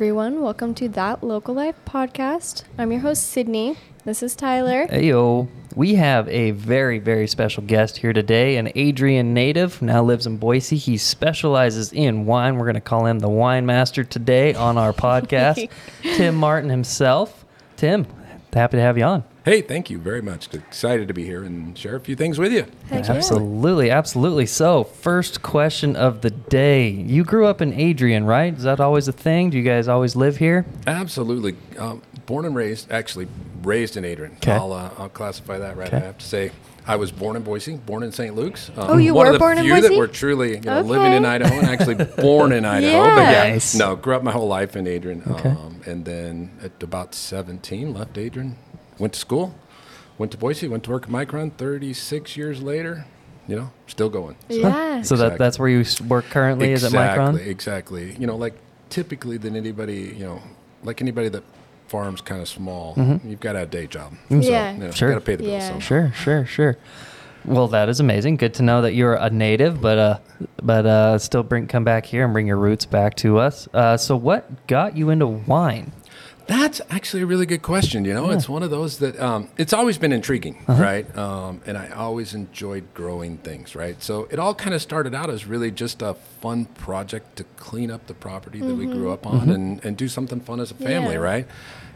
Everyone. Welcome to That Local Life podcast. I'm your host, Sydney. This is Tyler. Heyo. We have a very, very special guest here today, an Adrian native, now lives in Boise. He specializes in wine. We're going to call him the wine master today on our podcast. Tim Martin himself. Tim, happy to have you on. Hey, thank you very much. Excited to be here and share a few things with you. Heck yeah. absolutely, absolutely. So, first question of the day. You grew up in Adrian, right? Is that always a thing? Do you guys always live here? Absolutely. Um, born and raised, actually raised in Adrian. 'Kay. I'll, uh, I'll classify that right. I have to say, I was born in Boise, born in St. Luke's. Um, Oh, you one were of the born in few Boise? that were truly you know, living in Idaho and actually born in Idaho. But Yeah. yeah, Nice. no, grew up my whole life in Adrian. Okay. Um, and then at about 17, left Adrian, went to school, went to Boise, went to work at Micron. 36 years later, you know, still going. So- Yeah. So that, that's where you work currently? Is it Micron? Exactly, exactly. You know, like typically than anybody, you know, like anybody that farms kind of small, you've got to have a day job. Yeah. So, you know, Sure. You got to pay the bills. Yeah. somehow. Sure, sure, sure. Well, that is amazing. Good to know that you're a native, but uh, but uh, still bring come back here and bring your roots back to us. Uh, so, what got you into wine? That's actually a really good question. You know, it's one of those that um, it's always been intriguing, Uh-huh. right? Um, and I always enjoyed growing things, right? So it all kind of started out as really just a fun project to clean up the property that we grew up on and, and do something fun as a family, Yeah. right?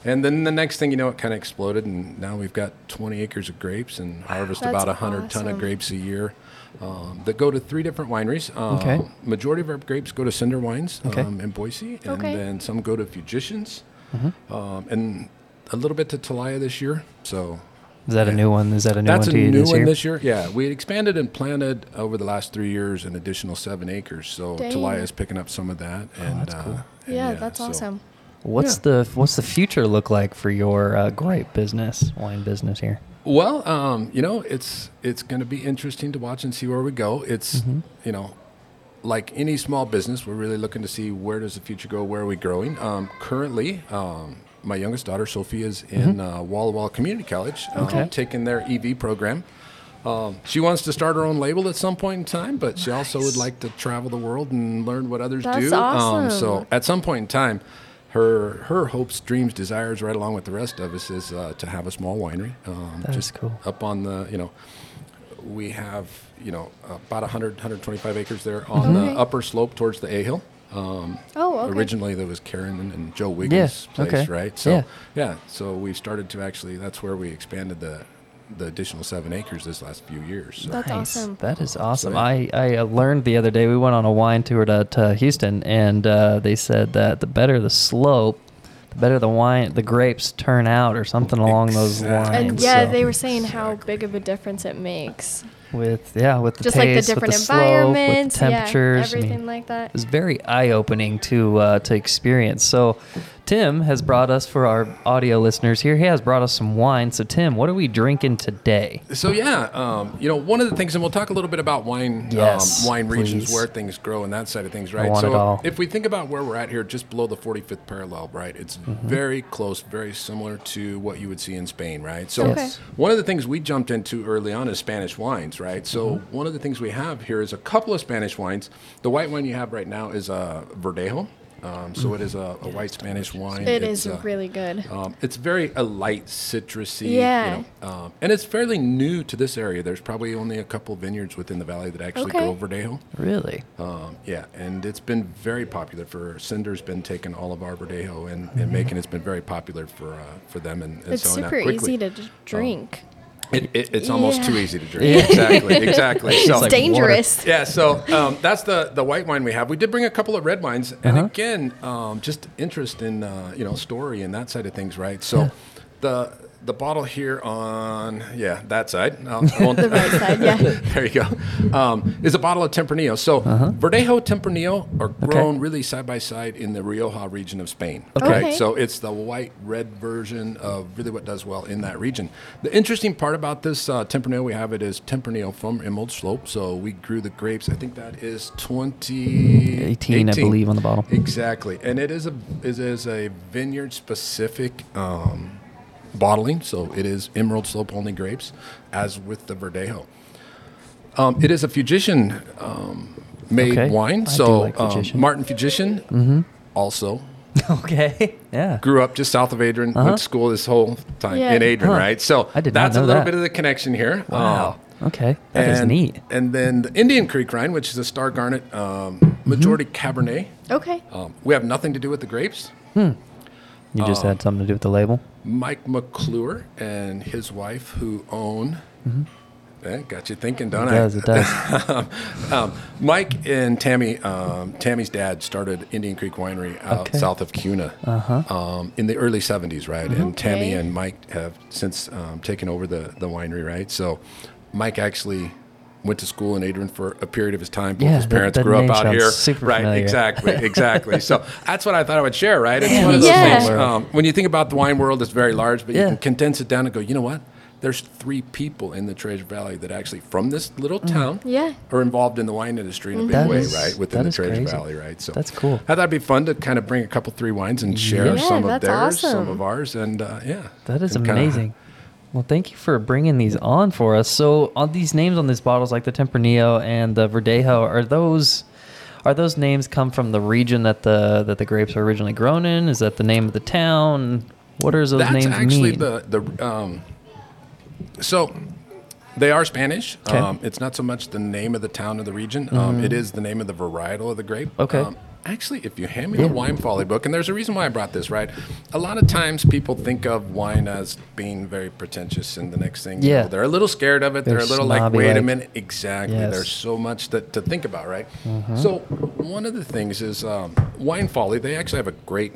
And then the next thing you know, it kind of exploded, and now we've got 20 acres of grapes and harvest about 100 ton of grapes a year. Um, that go to three different wineries. Um, Okay. Majority of our grapes go to Cinder Wines Okay. um, in Boise, and Okay. then some go to Fujishin's Mm-hmm. um, and a little bit to Telaya this year. So Is that a new one? Is that a new one? that's a one to you new this one year? this year. Yeah, we expanded and planted over the last three years an additional seven acres. So Dang. Telaya is picking up some of that. And, that's uh, cool. and Yeah, that's so- awesome. What's the What's the future look like for your uh, grape business, wine business here? Well, um, you know, it's it's going to be interesting to watch and see where we go. It's Mm-hmm. you know, like any small business, we're really looking to see where does the future go, where are we growing. Um, currently, um, my youngest daughter Sophie is in uh, Walla Walla Community College, um, Mm-hmm. Okay. taking their EV program. Um, she wants to start her own label at some point in time, but she also would like to travel the world and learn what others That's do. awesome. Um, so at some point in time, her her hopes, dreams, desires, right along with the rest of us, is uh, to have a small winery. Um, That is just cool. Up on the, you know, we have you know about 100, 125 acres there on Okay. the upper slope towards the A Hill. Um, Oh, okay. Originally, there was Karen and, and Joe Wiggins' place, okay. right? So Yeah. yeah, so we started to actually. That's where we expanded the the additional seven acres this last few years. So. That's Nice. awesome. That is awesome. So, I, I uh, learned the other day, we went on a wine tour to, to Huston, and uh, they said that the better the slope, the better the wine, the grapes turn out, or something along those Exactly. lines. And yeah, So, they were saying how big of a difference it makes. with yeah, with the Just like the taste, different with the slope, with the temperatures. yeah, I mean, everything like that. It was very eye opening to uh, to experience. So, Tim has brought us for our audio listeners here. He has brought us some wine. So, Tim, what are we drinking today? So yeah, um, you know, one of the things, and we'll talk a little bit about wine, Yes, um, wine regions, where things grow, and that side of things, right? want so it all. if we think about where we're at here, just below the 45th parallel, right? It's Mm-hmm. very close, very similar to what you would see in Spain, right? So Okay. Yes. one of the things we jumped into early on is Spanish wines, right? So Mm-hmm. one of the things we have here is a couple of Spanish wines. The white wine you have right now is a Verdejo. Um, so it is a, a white Spanish wine. It It's, is uh, really good. um, it's very a light citrusy, Yeah. you know, um, and it's fairly new to this area. There's probably only a couple vineyards within the valley that actually Okay. grow Verdejo. Really? Um, yeah, and it's been very popular for Cinder's been taking all of our Verdejo and, Mm-hmm. and making it's been very popular for uh, for them and, and It's selling out super quickly. easy to d- drink. It, it, it's almost too easy to drink. Exactly, exactly. So, It's it's like dangerous. yeah, so um, that's the the white wine we have. We did bring a couple of red wines, and Uh-huh. again, um, just interest in uh, you know story and that side of things, right? So the the bottle here on yeah that side. I'll- I won't- The right side, yeah. there you go. Um, is a bottle of Tempranillo. So Uh-huh. Verdejo Tempranillo are grown really side by side in the Rioja region of Spain. Okay. Right? So it's the white red version of really what does well in that region. The interesting part about this uh, Tempranillo we have it is Tempranillo from Emerald Slope. So we grew the grapes. I think that is 2018, 18, I believe, on the bottle. Exactly, and it is a it is a vineyard specific. Um, bottling, so it is Emerald Slope only grapes, as with the Verdejo. Um, it is a Fujishin um, made Okay. wine, I so like um, Fugitian. Martin Fujishin, also Okay. Yeah. Grew up just south of Adrian. Went to school this whole time Yeah. in Adrian, Uh-huh. Right? So I did that's a little that. bit of the connection here. Wow. Uh, okay. That is and, neat. And then the Indian Creek Rhine, which is a Star Garnet, um, Mm-hmm. majority Cabernet. Okay. Um, we have nothing to do with the grapes. You just uh, had something to do with the label. Mike McClure and his wife, who own. Mhm. Eh, got you thinking, don't Mm-hmm. It I? does. It does. um, Mike and Tammy, um, Tammy's dad started Indian Creek Winery out Okay. south of Kuna Uh-huh. um, in the early 70s, right? And Tammy Okay. and Mike have since um, taken over the, the winery, right? So Mike actually went to school in Adrian for a period of his time. Both Yeah, his that- parents that grew up out here. super right, familiar. exactly, exactly. so that's what I thought I would share, right? It's Man, one of those Yeah. things. Um, when you think about the wine world, it's very large, but Yeah. you can condense it down and go, you know what? There's three people in the Treasure Valley that actually, from this little town, Yeah. are involved in the wine industry in a big That way, is- right? Within the Treasure crazy. Valley, right? So That's cool. I thought it'd be fun to kind of bring a couple three wines and share Yeah, some of that's theirs, some of ours, and uh, yeah, That is and kinda- amazing. Well, thank you for bringing these on for us. So, on these names on these bottles, like the Tempranillo and the Verdejo, are those are those names come from the region that the that the grapes are originally grown in? Is that the name of the town? What does those That's names actually mean? the the um, so they are Spanish. Okay. Um, it's not so much the name of the town or the region. Um, it is the name of the varietal of the grape. Mm-hmm. Okay. Actually, if you hand me the wine folly book, and there's a reason why I brought this, right? A lot of times people think of wine as being very pretentious, and the next thing, you Yeah. know, they're a little scared of it. They're, They're a little like, wait a minute, exactly. Yes. There's so much that, to think about, right? Mm-hmm. So one of the things is um, Wine Folly. They actually have a great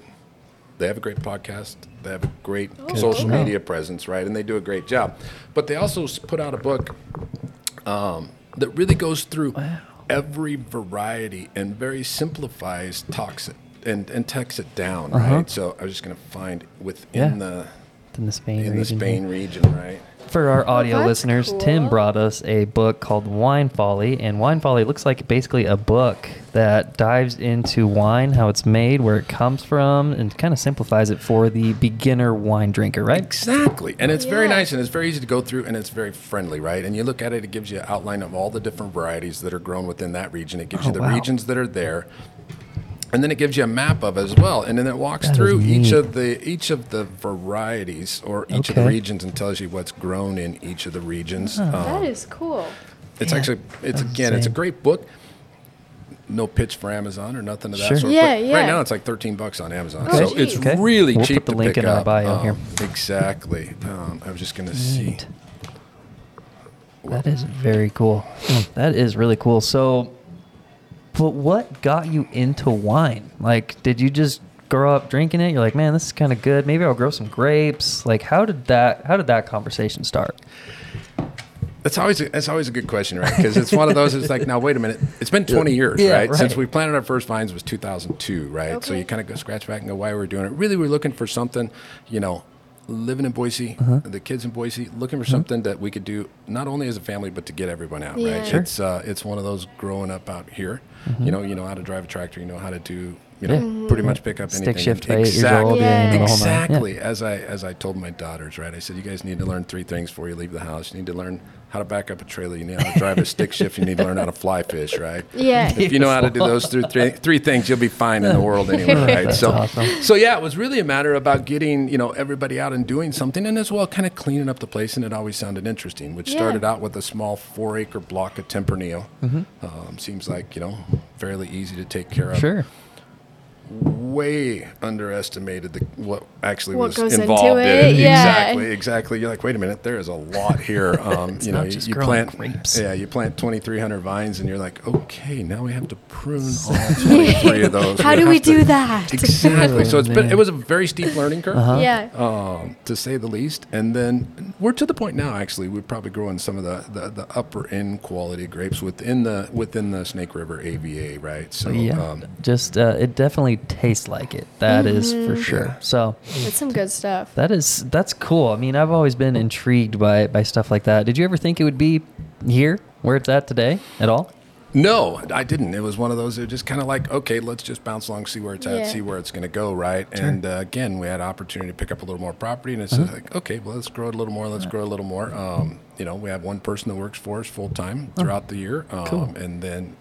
they have a great podcast. They have a great social to media presence, right? And they do a great job. But they also put out a book um, that really goes through every variety and very simplifies, talks it, and, and takes it down, right? So I was just going to find within Uh-huh. Yeah. the in the Spain in the. Spain region, right? For our oh, audio that's listeners, cool. Tim brought us a book called Wine Folly, and Wine Folly looks like basically a book that dives into wine, how it's made, where it comes from, and kind of simplifies it for the beginner wine drinker, right? Exactly. And it's very nice and it's very easy to go through and it's very friendly, right? And you look at it, it gives you an outline of all the different varieties that are grown within that region. It gives Oh, you the wow. regions that are there. And then it gives you a map of it as well. And then it walks That is through each of the each of the varieties or each of the regions and tells you what's grown in each of the regions. Um, That is cool. it's Yeah, actually it's that's again it's a great book. No pitch for Amazon or nothing of that Sure. sort. Yeah, but yeah. Right now it's like thirteen bucks on Amazon, Oh, so it's geez. Okay. really We'll cheap put the to link pick in our up. bio here. Um, Exactly. Um, I was just gonna see. That is very cool. That is really cool. So, but what got you into wine? Like, did you just grow up drinking it? You're like, man, this is kind of good. Maybe I'll grow some grapes. Like, how did that? How did that conversation start? That's always a, that's always a good question, right? Because it's one of those. It's like, now wait a minute. It's been 20 years, Yeah, right? right. Since we planted our first vines was 2002, right? So you kind of go scratch back and go, why we're doing it? Really, we're looking for something, you know, living in Boise, Uh-huh. the kids in Boise, looking for something that we could do not only as a family but to get everyone out, Yeah. right? Sure. It's uh, it's one of those growing up out here. You know, you know how to drive a tractor, you know how to do. You know, Mm-hmm. Pretty much pick up Stick anything. shift by eight years exactly. old. Yeah. you know, the whole nine. Yeah. Exactly. As I as I told my daughters, right? I said, you guys need to learn three things before you leave the house. You need to learn how to back up a trailer. You need how to drive a stick shift. You need to learn how to fly fish, right? Yeah. If you know how to do those three, three, three things, you'll be fine in the world anyway, right? That's so, awesome. so yeah, it was really a matter about getting you know everybody out and doing something, and as well, kind of cleaning up the place. And it always sounded interesting, which Yeah. started out with a small four-acre block of Tempranillo. Um, seems like you know fairly easy to take care of Sure. Way underestimated the, what actually What was goes into involved in it, it. yeah. Exactly, exactly. You're like, wait a minute, there is a lot here. Um, you know, not you, just you growing plant grapes. yeah, you plant 2,300 vines, and you're like, okay, now we have to prune all 23 of those. How do we have to- do that? Exactly. So it's been, it was a very steep learning curve. Uh-huh. Yeah. Um, to say the least, and then we're to the point now. Actually, we're probably growing some of the, the, the upper end quality grapes within the within the Snake River AVA, right? So Yeah. um, Just uh, it definitely tastes like it. That is for sure. So That's some good stuff. that is that's cool. I mean, I've always been intrigued by by stuff like that. Did you ever think it would be here where it's at today at all? No, I didn't. It was one of those. It was just kind of like, okay, let's just bounce along, see where it's at, Yeah. see where it's going to go, right? And uh, again, we had opportunity to pick up a little more property, and it's Uh-huh. like, okay, well, let's grow it a little more. Let's grow a little more. Um, you know, we have one person that works for us full time throughout the year, um, Oh. Cool. and then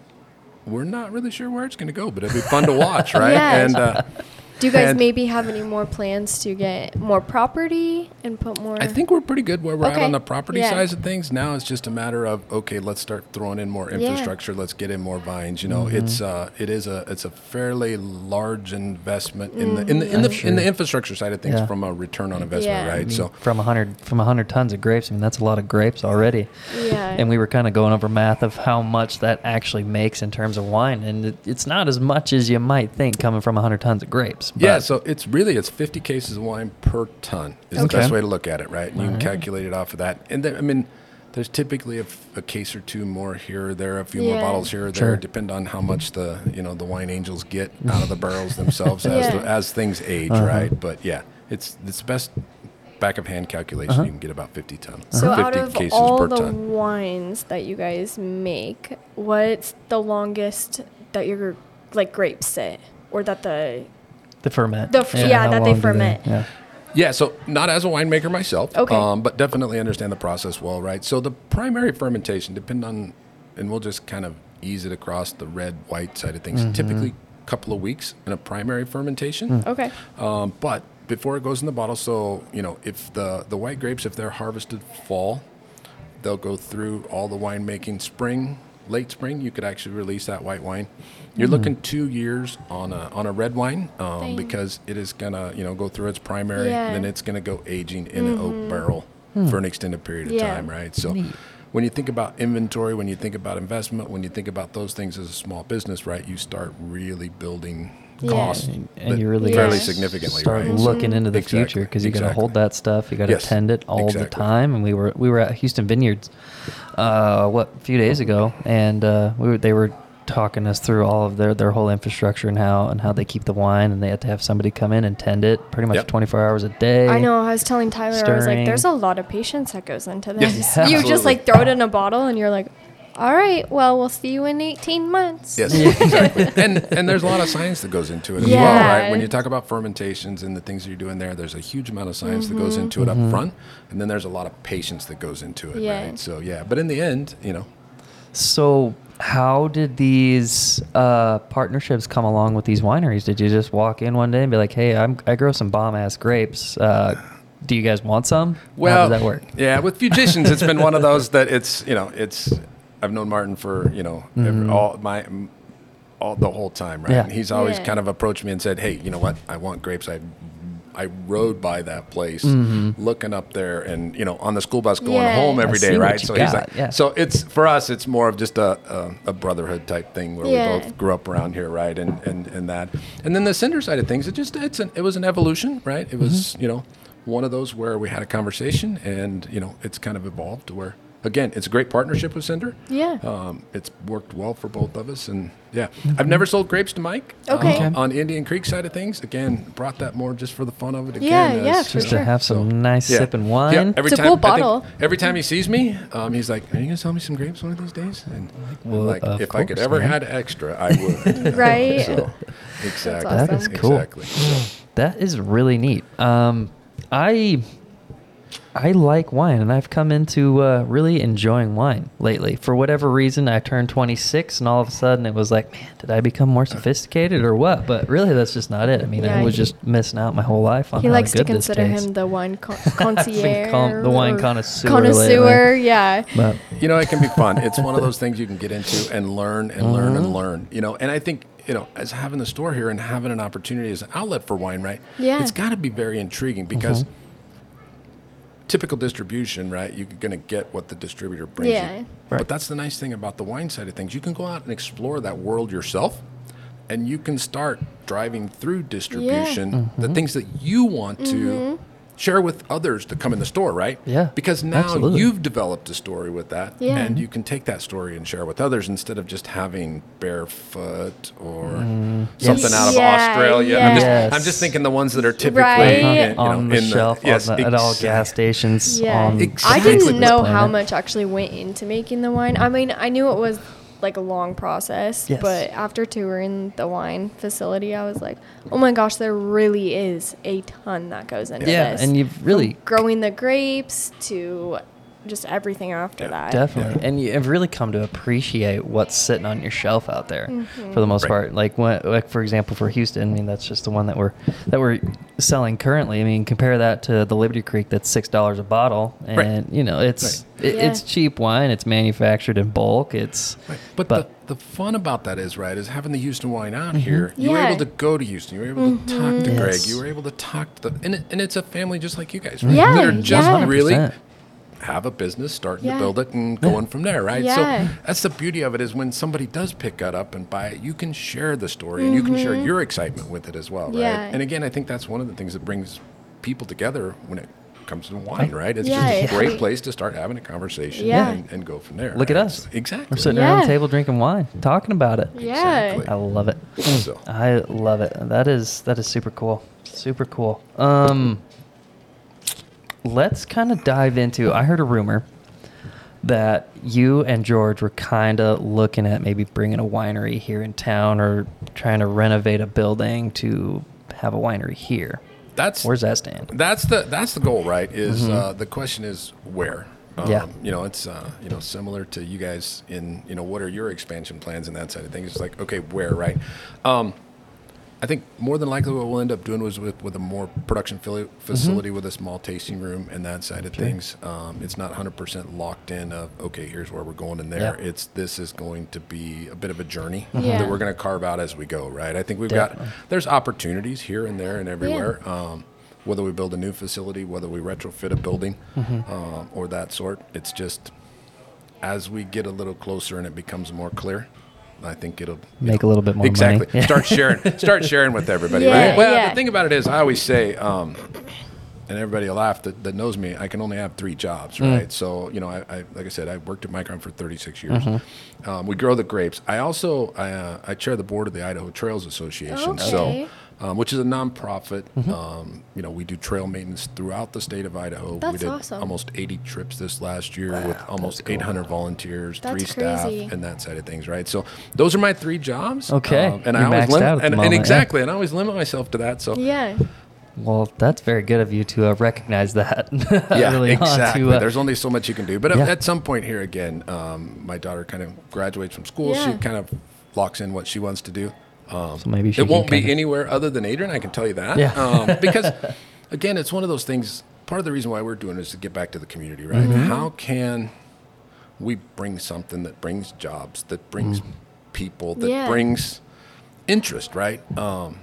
we're not really sure where it's going to go, but it'll be fun to watch, right? Yeah. And uh, Do you guys And maybe have any more plans to get more property and put more? I think we're pretty good where we're at on the property Yeah. size of things. Now it's just a matter of okay, let's start throwing in more Yeah. infrastructure. Let's get in more vines. You know, Mm-hmm. it's uh, it is a it's a fairly large investment in the in the in the, I'm in the infrastructure side of things Yeah. from a return on investment, Yeah. I right? mean, So from 100 from 100 tons of grapes, I mean that's a lot of grapes already. Yeah. And we were kind of going over math of how much that actually makes in terms of wine, and it, it's not as much as you might think coming from 100 tons of grapes. Yeah, so it's really it's 50 cases of wine per ton is the best way to look at it, right? And you can Alright. calculate it off of that. And then, I mean, there's typically a case or two more here or there, a few more bottles here or Sure. there, depend on how much the you know the wine angels get out of the barrels themselves as Yeah. the, as things age, Uh-huh. right? But yeah, it's it's best back of hand calculation. Uh-huh. You can get about 50 tons, So 50 out of cases all per the ton. wines that you guys make, what's the longest that your like grapes sit, or that the the ferment. The f- yeah, how that they long do ferment. yeah. Yeah, so not as a winemaker myself, Okay. um, but definitely understand the process well, right? So the primary fermentation, depend on, and we'll just kind of ease it across the red white side of things. Typically, a couple of weeks in a primary fermentation, okay, um, but before it goes in the bottle. So you know, if the the white grapes, if they're harvested fall, they'll go through all the winemaking spring, late spring. You could actually release that white wine. You're looking two years on a on a red wine um, because it is gonna you know go through its primary, Yeah. then it's gonna go aging in an oak barrel for an extended period of Yeah. time, right? So. Neat. When you think about inventory, when you think about investment, when you think about those things as a small business, right, you start really building Yeah. costs And, and you really fairly Yeah. significantly, start right? looking into the Exactly, future because you got to hold that stuff. You got to Yes, tend it all the time. And we were we were at Huston Vineyards, uh, what a few days ago, and uh, we were they were talking us through all of their their whole infrastructure and how and how they keep the wine and they had to have somebody come in and tend it pretty much Yep. 24 hours a day. I know. I was telling Tyler, I was like, "There's a lot of patience that goes into Yes. this. Yeah. you just like throw it in a bottle, and you're like, all right, well, we'll see you in 18 months. Yes, exactly. And and there's a lot of science that goes into it as well, right? When you talk about fermentations and the things that you're doing there, there's a huge amount of science that goes Mm-hmm. into it up front, and then there's a lot of patience that goes into it, Yeah. right? So yeah, but in the end, you know, So, how did these uh, partnerships come along with these wineries? Did you just walk in one day and be like, "Hey, I'm, I grow some bomb ass grapes. Uh, do you guys want some?" well, how does that work? Yeah, with Fujishin's, it's been one of those that it's you know it's I've known Martin for you know every, all my all the whole time, right? Yeah. And he's always Yeah. kind of approached me and said, "Hey, you know what? I want grapes. I I rode by that place, Mm-hmm. looking up there, and you know, on the school bus going home every day, right? So he's like, yeah. so it's for us, it's more of just a a, a brotherhood type thing where Yeah. we both grew up around here, right? And and and that, and then the cinder side of things, it just it's an it was an evolution, right? It was Mm-hmm. you know one of those where we had a conversation, and you know, it's kind of evolved to where. Again, it's a great partnership with Cinder. Yeah. Um, it's worked well for both of us, and yeah, I've never sold grapes to Mike. Okay. uh, Okay. on Indian Creek side of things, again, brought that more just for the fun of it. Yeah, Again, yeah, as, for Just you to have some So, nice yeah. sipping wine. Yeah, every It's a time, cool I think bottle. every time he sees me, um, he's like, "Are you gonna sell me some grapes one of these days?" And Well, like, of if I could ever man. had extra, I would. Right. So, exactly. That is cool. Exactly. So, That is really neat. Um, I I like wine, and I've come into uh, really enjoying wine lately. For whatever reason, I turned 26, and all of a sudden, it was like, man, did I become more sophisticated or what? But really, that's just not it. I mean, Yeah, I was he- just missing out my whole life on He how likes to good this consider tastes. him the wine con- concierge. con- the wine connoisseur Connoisseur, lately. yeah. But you know, it can be fun. It's one of those things you can get into and learn and learn Mm-hmm. and learn. You know, and I think you know, as having the store here and having an opportunity as an outlet for wine, right? Yeah. It's got to be very intriguing because Mm-hmm. Typical distribution, right? You're going to get what the distributor brings Yeah. you. Right. But that's the nice thing about the wine side of things. You can go out and explore that world yourself. And you can start driving through distribution Mm-hmm. the things that you want to share with others to come in the store, right? Yeah, Because now absolutely. you've developed a story with that, Yeah. and you can take that story and share with others instead of just having barefoot or Mm-hmm. something out of Yeah, Australia. I'm, just, yes. I'm just thinking the ones that are typically Right. in, you know, on the in shelf yes, on the, at all gas stations. Yeah. on I didn't know how much actually went into making the wine. I mean, I knew it was like a long process, Yes. but after touring the wine facility, I was like, "Oh my gosh, there really is a ton that goes into Yeah, this." and you've really From growing the grapes to just everything after Yeah, that. Definitely, and you've really come to appreciate what's sitting on your shelf out there, Mm-hmm. for the most Right. part. Like, when, like for example, for Huston, I mean that's just the one that we're that we're selling currently. I mean, compare that to the Liberty Creek that's six dollars a bottle, and Right. you know it's it, Yeah. it's cheap wine. It's manufactured in bulk. It's Right. But, But- the, the fun about that is, right, is having the Huston wine out here. You were able to go to Huston. You were able to talk to Greg. You were able to talk to the, and, it, and it's a family just like you guys, right? Yeah, That are just yeah. really 100%. Have a business, starting Yeah. to build it and going from there, right? Yeah. So that's the beauty of it is when somebody does pick that up and buy it, you can share the story and you can share your excitement with it as well, right? Mm-hmm. Yeah. And again, I think that's one of the things that brings people together when it comes to wine, right? It's Yeah, just a great we- place to start having a conversation Yeah. and, and go from there. Look at us. So- exactly. we're sitting around the table drinking wine, talking about it. Yeah. Exactly. I love it. So. I love it. That is that is super cool. Super cool. Um let's kind of dive into I heard a rumor that you and George were kind of looking at maybe bringing a winery here in town or trying to renovate a building to have a winery here. That's Where's that stand? that's the that's the goal, right? Is uh, the question is where? Um, Yeah. You know, it's uh, you know similar to you guys in you know what are your expansion plans and that side of things. It's like okay, where, right? Um, I think more than likely what we'll end up doing was with, with a more production fili- facility with a small tasting room and that side of things. Um, it's not 100% locked in of okay, here's where we're going in there. Yeah. It's this is going to be a bit of a journey Yeah. that we're going to carve out as we go, right? I think we've Definitely. got there's opportunities here and there and everywhere. Um, whether we build a new facility, whether we retrofit a building, Mm-hmm. um, or that sort, it's just as we get a little closer and it becomes more clear. I think it'll you Make a little bit more money. exactly Yeah. start sharing start sharing with everybody Yeah, right well yeah. the thing about it is i always say um, and everybody will laugh that, that knows me i can only have three jobs Mm. right so you know I, I like i said i worked at micron for 36 years Mm-hmm. um, we grow the grapes i also I, uh, I chair the board of the idaho trails association so Okay. Um, which is a nonprofit. Mm-hmm. Um, you know, we do trail maintenance throughout the state of Idaho. we That's did awesome. almost 80 trips this last year with almost 800 volunteers, That's three staff, crazy. and that side of things, right? So those are my three jobs. Okay. Um, and You're I always maxed limit, out and, and moment, yeah. exactly, and I always limit myself to that. So Yeah. Well, that's very good of you to uh, recognize that. yeah, early on exactly. to, uh, There's only so much you can do. But Yeah. at some point here again, um, my daughter kind of graduates from school. Yeah. She kind of locks in what she wants to do. Um, So maybe she it won't be kinda- anywhere other than Adrian. I can tell you that. Yeah. Um, because again, it's one of those things. Part of the reason why we're doing it is to get back to the community, right? Mm-hmm. How can we bring something that brings jobs, that brings Mm. people, that Yeah. brings interest, right? Um,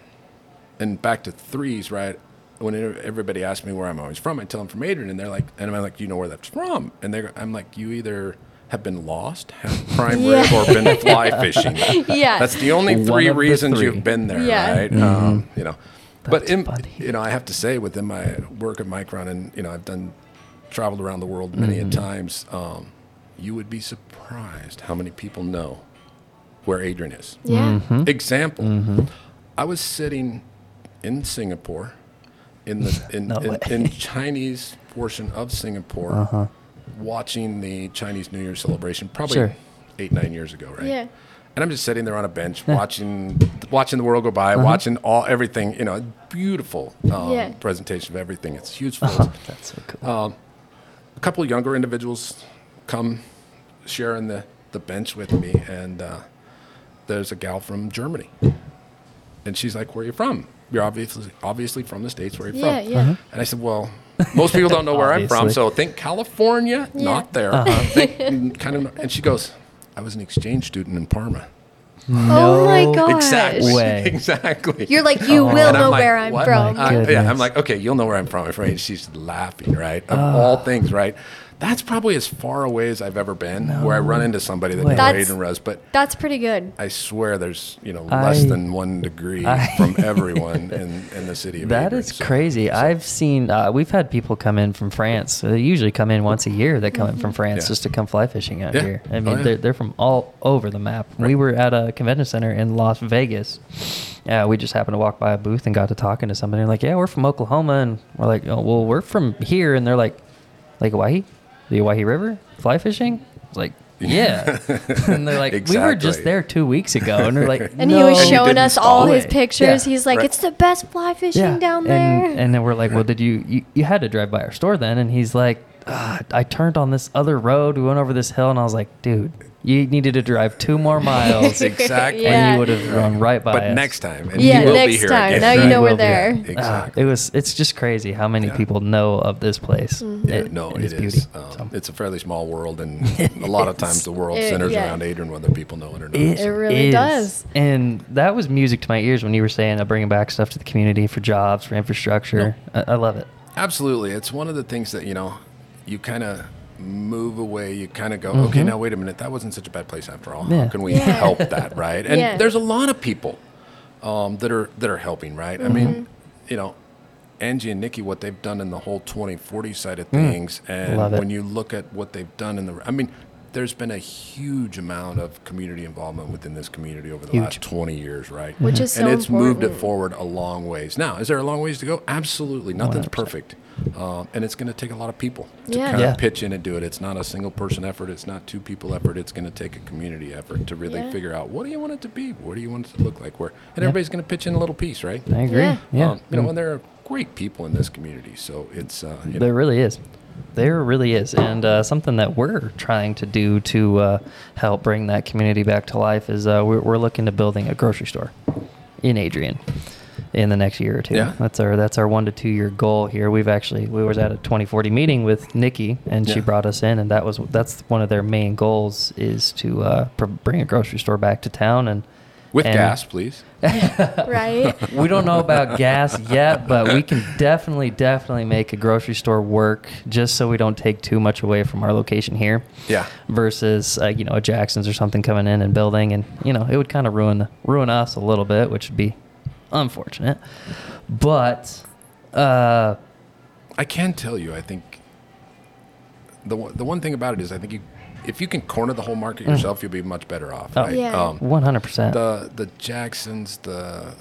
and back to threes, right? When everybody asks me where I'm always from, I tell them from Adrian, and they're like, and I'm like, you know where that's from? And they're, I'm like, you either have been lost, have prime Yeah. rib, or been fly fishing. Yeah. That's the only One three reasons three. you've been there, Yeah. right? Um, you know, but in, funny. you know, I have to say within my work at Micron, and you know, I've done traveled around the world many Mm-hmm. a times. Um, you would be surprised how many people know where Adrian is. Yeah. Mm-hmm. Example: I was sitting in Singapore, in the in, No in, in Chinese portion of Singapore, watching the Chinese New Year celebration, probably Uh-huh. Sure. eight nine years ago, right? Yeah. And I'm just sitting there on a bench watching watching the world go by, Uh-huh. watching all everything. You know, beautiful um, Yeah. presentation of everything. It's huge. Oh, that's so cool. Um, a couple of younger individuals come sharing the, the bench with me, and uh, there's a gal from Germany, and she's like, "Where are you from? You're obviously obviously from the states. Where are you Yeah. from?" Yeah. And I said, "Well, most people don't know where I'm from, Obviously. so think California, Yeah. not there. Think mm, kind of." And she goes, "I was an exchange student in Parma." Oh my gosh. Exactly. way. exactly. You're like, you will know like, where I'm "What?" from. Uh, yeah, I'm like, okay, you'll know where I'm from. I'm afraid she's laughing, right? Of Ah. all things, right? That's probably as far away as I've ever been where I run into somebody that That's- Aiden Rose, but That's pretty good. I swear there's, you know, I- less than one degree I- from everyone in, in the city of That Adrian, is so- crazy. I've seen. Uh, we've had people come in from France. They usually come in once a year. They come in from France Yeah. just to come fly fishing out Yeah. here. I Oh, mean, yeah. they're, they're from all over the map. We were at a convention center in Las Vegas. Yeah, we just happened to walk by a booth and got to talking to somebody. like, yeah, we're from Oklahoma, and we're like, oh, well, we're from here, and they're like, like Owyhee, the Owyhee River, fly fishing. I like, yeah, and they're like, we were just there two weeks ago, and they're like, And he was showing us all stall his pictures. Yeah. He's like, Right. it's the best fly fishing down there. And, and then we're like, well, did you, you, you had to drive by our store then? And he's like, ah, I turned on this other road. We went over this hill, and I was like, dude, you needed to drive two more miles, Exactly. Yeah. and you would have run right by But us. next time, and Yeah, you will be next here time. again. Now you know we're Will be. there. Yeah, Ah, exactly. it was. It's just crazy how many Yeah. people know of this place. Mm-hmm. Yeah, no, its beauty. Um, So- It's a fairly small world, and a lot of times the world It- centers yeah. around Adrian, whether people know it or not. It, It really is. does. And that was music to my ears when you were saying uh, bringing back stuff to the community for jobs, for infrastructure. I, I love it. Absolutely, it's one of the things that you know, you kind of move away. You kind of go, okay, now wait a minute, that wasn't such a bad place after all. Mm-hmm. Yeah. How can we Yeah. help that, right? And Yeah. there's a lot of people um, that are that are helping, right? I mean, Mm-hmm. you know. Angie and Nikki, what they've done in the whole 2040 side of things, and Mm. Love it. when you look at what they've done in the, I mean, there's been a huge amount of community involvement within this community over the Huge. last 20 years, right? Which is so and so it's moved it forward a long ways. Now, is there a long ways to go? Absolutely. Nothing's 100%. perfect. Um, and it's going to take a lot of people to Yeah. kind Yeah. of pitch in and do it. It's not a single person effort. It's not two people effort. It's going to take a community effort to really Yeah. figure out what do you want it to be? What do you want it to look like? Where and everybody's going to pitch in a little piece, right? I agree. Yeah. Yeah. Um, you know, and there are great people in this community. So it's uh, you know, There really is. There really is. And uh, something that we're trying to do to uh, help bring that community back to life is uh, we're, we're looking to building a grocery store in Adrian in the next year or two. Yeah. That's our that's our one to two year goal here. We've actually we was at a 2040 meeting with Nikki and she brought us in and that was that's one of their main goals is to uh, pr- bring a grocery store back to town and with and- gas, please. right? we don't know about gas yet, but we can definitely, definitely make a grocery store work just so we don't take too much away from our location here. Yeah. Versus, uh, you know, a Jackson's or something coming in and building, and you know, it would kind of ruin ruin us a little bit, which would be unfortunate. But uh, I can tell you, I think the the one thing about it is, I think you, if you can corner the whole market yourself, you'll be much better off. Oh. Right? Yeah. Um, one hundred percent. the the Jacksons, the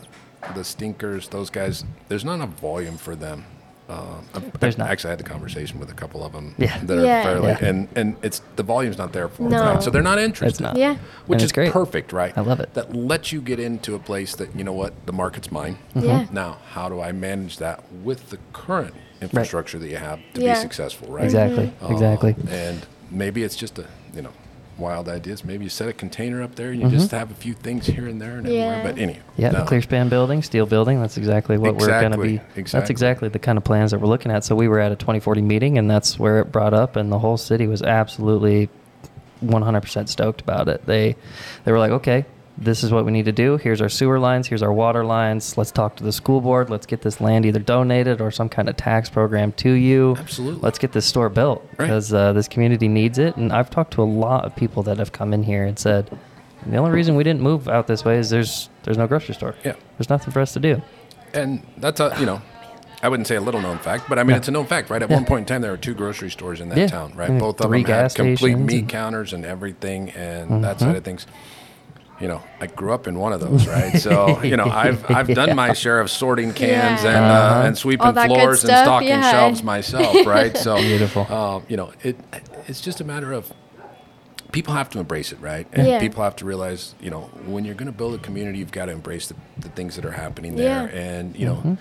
the Stinkers, those guys. There's not enough volume for them. Um, I- There's I not. Actually, I had the conversation with a couple of them. Yeah. That are Yeah. fairly, Yeah. and and it's the volume's not there for them, No. right? So they're not interested. It's not. Yeah. Which And is great. perfect, right? I love it. That lets you get into a place that you know what the market's mine. Yeah. Now, how do I manage that with the current infrastructure that you have to Yeah. be successful, right? Exactly. Uh, Exactly. And maybe it's just a you know wild ideas. Maybe you set a container up there and you just mm-hmm. have a few things here and there and Yeah. everywhere. But anyway, Yeah, no. the clear span building, steel building. That's exactly what we're going to be. Exactly, be. That's exactly. exactly the kind of plans that we're looking at. So we were at a 2040 meeting, and that's where it brought up, and the whole city was absolutely 100% stoked about it. They they were like, okay, this is what we need to do. Here's our sewer lines. Here's our water lines. Let's talk to the school board. Let's get this land either donated or some kind of tax program to you. Absolutely. Let's get this store built Right. because uh, this community needs it. And I've talked to a lot of people that have come in here and said, the only reason we didn't move out this way is there's there's no grocery store. Yeah. There's nothing for us to do. and that's a you know. I wouldn't say a little known fact, but I mean Yeah. it's a known fact, right? At one point in time, there were two grocery stores in that Yeah. town, right? Mm, Both of them had complete meat counters and everything, and that Mm-hmm. side of things. You know, I grew up in one of those, right? So you know, I've I've done my share of sorting cans Yeah. and uh, Uh-huh. and sweeping All that good floors and stocking yeah. shelves myself, right? So Beautiful. Um, you know, it it's just a matter of people have to embrace it, right? And Yeah. people have to realize, you know, when you're going to build a community, you've got to embrace the, the things that are happening there. Yeah. And, you know, Mm-hmm.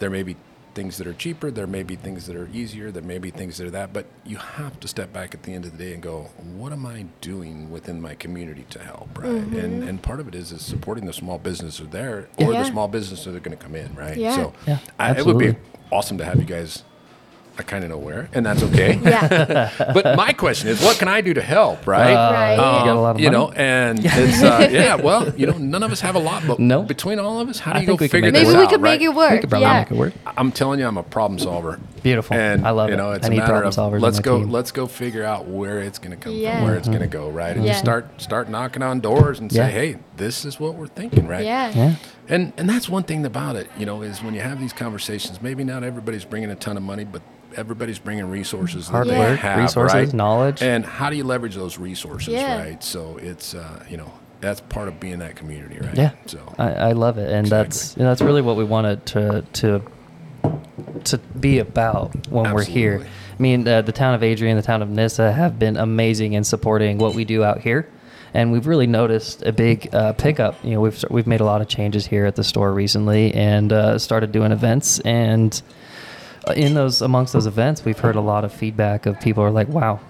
there may be things that are cheaper, there may be things that are easier, there may be things that are that, but you have to step back at the end of the day and go, what am I doing within my community to help, right? And mm-hmm. and part of it is is supporting the small businesses there or Yeah. the small businesses that are going to come in, right? Yeah. So Yeah, I, it would be awesome to have you guys. I kind of know where, and that's okay. Yeah. but my question is, what can I do to help, right? Uh, Right. You got a lot of you know, and it's uh, yeah. Well, you know, none of us have a lot, but No. between all of us, how do I you think go we figure make this it Maybe we could make it work. We could probably yeah. make it work. I'm telling you, I'm a problem solver. Beautiful. And I love you it. know, it's I a need matter problem of solvers on let's go. team. Let's go figure out where it's going to come Yeah. from, where it's going to go, right? And Yeah. just start start knocking on doors and say, Yeah. hey, this is what we're thinking, right? Yeah. Yeah. And and that's one thing about it, you know, is when you have these conversations. Maybe not everybody's bringing a ton of money, but everybody's bringing resources Hard that they work, have, resources, right? knowledge. And how do you leverage those resources, Yeah. right? So it's uh, you know that's part of being that community, right? Yeah. So I, I love it, and that's you know, that's really what we wanted to to to be about when we're here. Absolutely. I mean, uh, the town of Adrian, the town of Nyssa have been amazing in supporting what we do out here, and we've really noticed a big uh, pickup. You know, we've we've made a lot of changes here at the store recently, and uh, started doing events and. In those amongst those events, we've heard a lot of feedback of people are like, "Wow,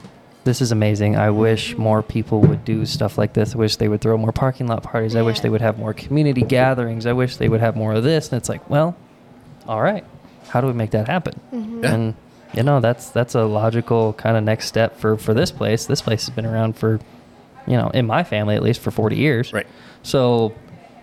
this is amazing. I wish more people would do stuff like this. I wish they would throw more parking lot parties. I wish they would have more community gatherings. I wish they would have more of this." And it's like, well, all right, how do we make that happen? Mm-hmm. And you know, that's that's a logical kind of next step for for this place. This place has been around for, you know, in my family at least for 40 years. Right. So,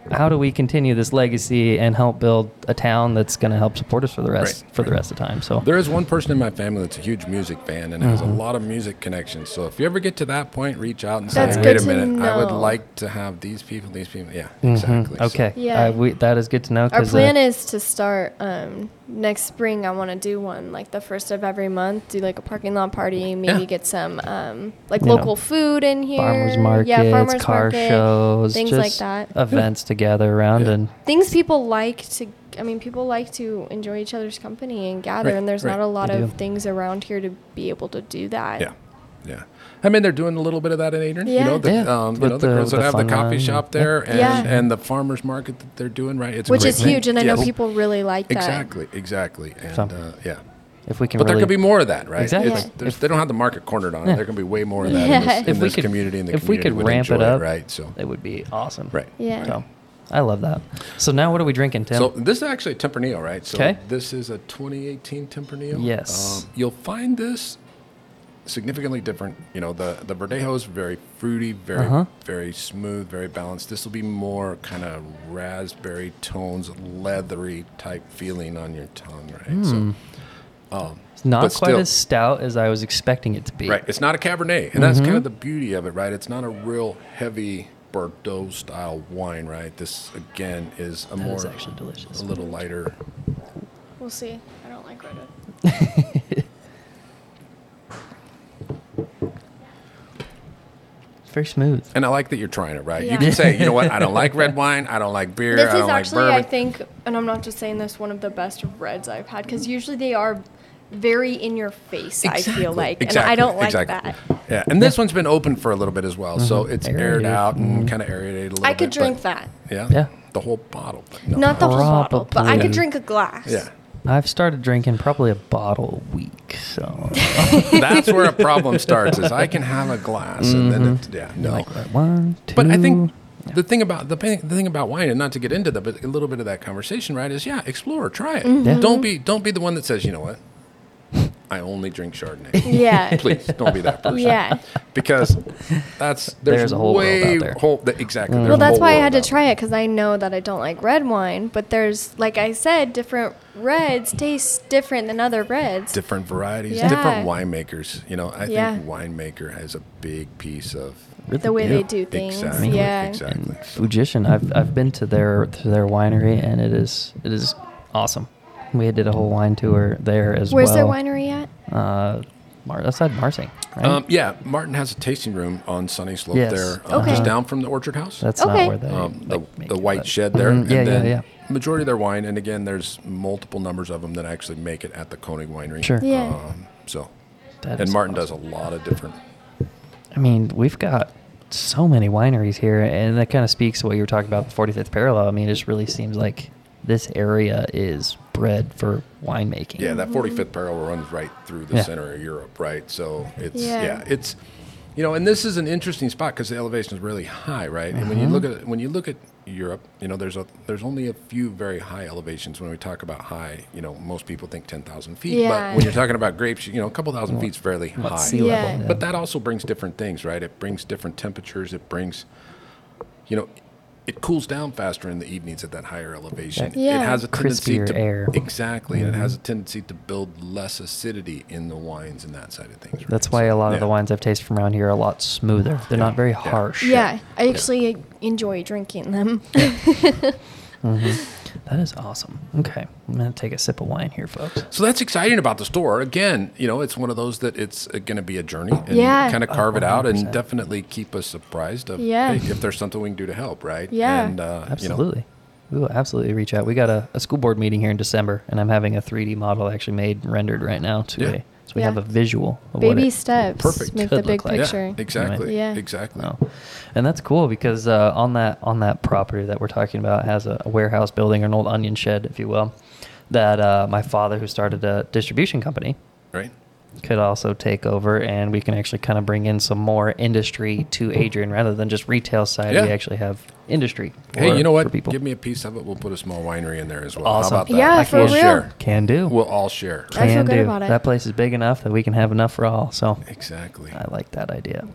how do we continue this legacy and help build a town that's going to help support us for the rest Right, for the rest of the time? So, There is one person in my family that's a huge music fan and has Mm-hmm. a lot of music connections. So if you ever get to that point, reach out and That's say, good "Wait a to minute, I would like to have these people, these people." Yeah, Mhm. exactly. So- Okay. Yeah. Uh, we, that is good to know. Our 'cause, uh, plan is to start um, next spring. I want to do one like the first of every month. Do like a parking lot party. Maybe Yeah. get some um, like You know, local food in here. farmers markets, yeah, farmers car market, shows, things like that. events to gather around Yeah. and Things people like to. I mean, people like to enjoy each other's company and gather, Right, and there's right. not a lot They of do. things around here to be able to do that. Yeah, yeah. I mean, they're doing a little bit of that in Adrian. You Yeah. know, the, Yeah, um, you know, the, the- girls that have the coffee run. shop Yeah. there and, Yeah. and the farmers market that they're doing. Right, it's Which great is thing. huge, and I know people really like that. Exactly, exactly, and So, uh, yeah. if we can But there could be more of that, right? Exactly. Yeah. If- they don't have the market cornered on it. Yeah. There can be way more of that in this, If in If this could- community, and the if we could would ramp it enjoy up, right? So, it would be awesome. right. Yeah. So, I love that. So now, what are we drinking, Tim? So this is actually a Tempranillo, right? Okay. this is a 2018 Tempranillo. Yes. Um, you'll find this significantly different. You know, the the Verdejo is very fruity, very Uh-huh. very smooth, very balanced. This will be more kind of raspberry tones, leathery type feeling on your tongue, right? So, um, it's not quite still- as stout as I was expecting it to be. Right. It's not a Cabernet. And that's Mm-hmm. kind of the beauty of it, right? It's not a real heavy Bordeaux style wine, right? This, again, is a That more, is actually delicious. a little lighter. We'll see. I don't like red. It's very smooth. And I like that you're trying it, right? You can say, you know what? I don't like red wine. I don't like beer. This I don't is actually, bourbon. I think, and I'm not just saying this, one of the best reds I've had because usually they are very in your face. I feel like, and I don't like exactly. that. Yeah, and this one's been open for a little bit as well, so it's aired out and kind of aerated a little I bit. could drink that, Yeah, Yeah. the whole bottle. No. not the whole bottle, but I could drink a glass. Yeah, I've started drinking probably a bottle a week. So, that's where a problem starts. Is I can have a glass and then it, yeah, no. Mm-hmm. like that one, two. But I think the thing about the, thing- the thing about wine, and not to get into the, but a little bit of that conversation, right? Is yeah, explore, try it. Mm-hmm. Yeah. Don't be don't be the one that says, you know what, I only drink Chardonnay. Yeah. Please don't be that person. Yeah. because that's there's, There's a whole world way out there. Whole, th- exactly. there's Well, that's why I had to try it because I know that I don't like red wine. But there's, like I said, different reds taste different than other reds. different varieties, Yeah. different winemakers. You know, I Yeah. think winemaker has a big piece of Really the way do. they do things. Exactly. Yeah. Exactly. And Fujishin, I've I've been to their to their winery and it is it is awesome. We did a whole wine tour there as Where's well. Where's their winery at? Uh, Mar- outside Marsing, right? Um, yeah, Martin has a tasting room on Sunny Slope Yes. there, uh, Okay. just down from the Orchard House. That's Okay. not where they um, the, make the it, white but- shed there. Mhm, and yeah, then yeah, yeah. Majority of their wine, and again, there's multiple numbers of them that actually make it at the Koenig Winery. Sure. Yeah. Um, so, That and Martin awesome. does a lot of different. I mean, we've got so many wineries here, and that kind of speaks to what you were talking about, the 45th parallel. I mean, it just really seems like this area is bred for winemaking. Yeah, that mm-hmm. 45th parallel runs right through the Yeah. center of Europe, right? So it's Yeah. yeah, it's you know, and this is an interesting spot because the elevation is really high, right? And when you look mm-hmm. at when you look at Europe, you know, there's a there's only a few very high elevations. When we talk about high, you know, most people think 10,000 feet, Yeah. but when you're talking about grapes, you know, a couple thousand feet is fairly What, high. sea Yeah. level? But that also brings different things, right? It brings different temperatures. It brings, you know, it cools down faster in the evenings at that higher elevation. Yeah. It has a tendency Crispier to air. exactly, and it Mm-hmm. has a tendency to build less acidity in the wines and that side of things. Right? That's why a lot of the wines I've tasted from around here are a lot smoother. They're not very harsh. Yeah, I actually enjoy drinking them. That is awesome. Okay. I'm going to take a sip of wine here, folks. So that's exciting about the store. Again, you know, it's one of those that it's going to be a journey and Yeah. kind of carve it out and definitely keep us surprised of Yeah. hey, if there's something we can do to help, right? Yeah. And, uh, You know, Absolutely. We will absolutely reach out. We got a, a school board meeting here in December, and I'm having a 3D model actually made, rendered right now. To Yeah. a, so we Yeah. have a visual of what Baby it, steps Perfect. make Could the big look like. yeah, picture. exactly. Yeah. Exactly. No. And that's cool because uh, on that on that property that we're talking about has a, a warehouse building or an old onion shed, if you will. that uh, my father, who started a distribution company, Right. Could also take over, and we can actually kind of bring in some more industry to Adrian rather than just retail side. Yeah. We actually have industry. Hey, for- you know For what? people Give me a piece of it. We'll put a small winery in there as well. Awesome. How about that? Yeah, I for we'll real. Share. can do. We'll all share. I feel can good do. about it. That place is big enough that we can have enough for all. So Exactly. I like that idea.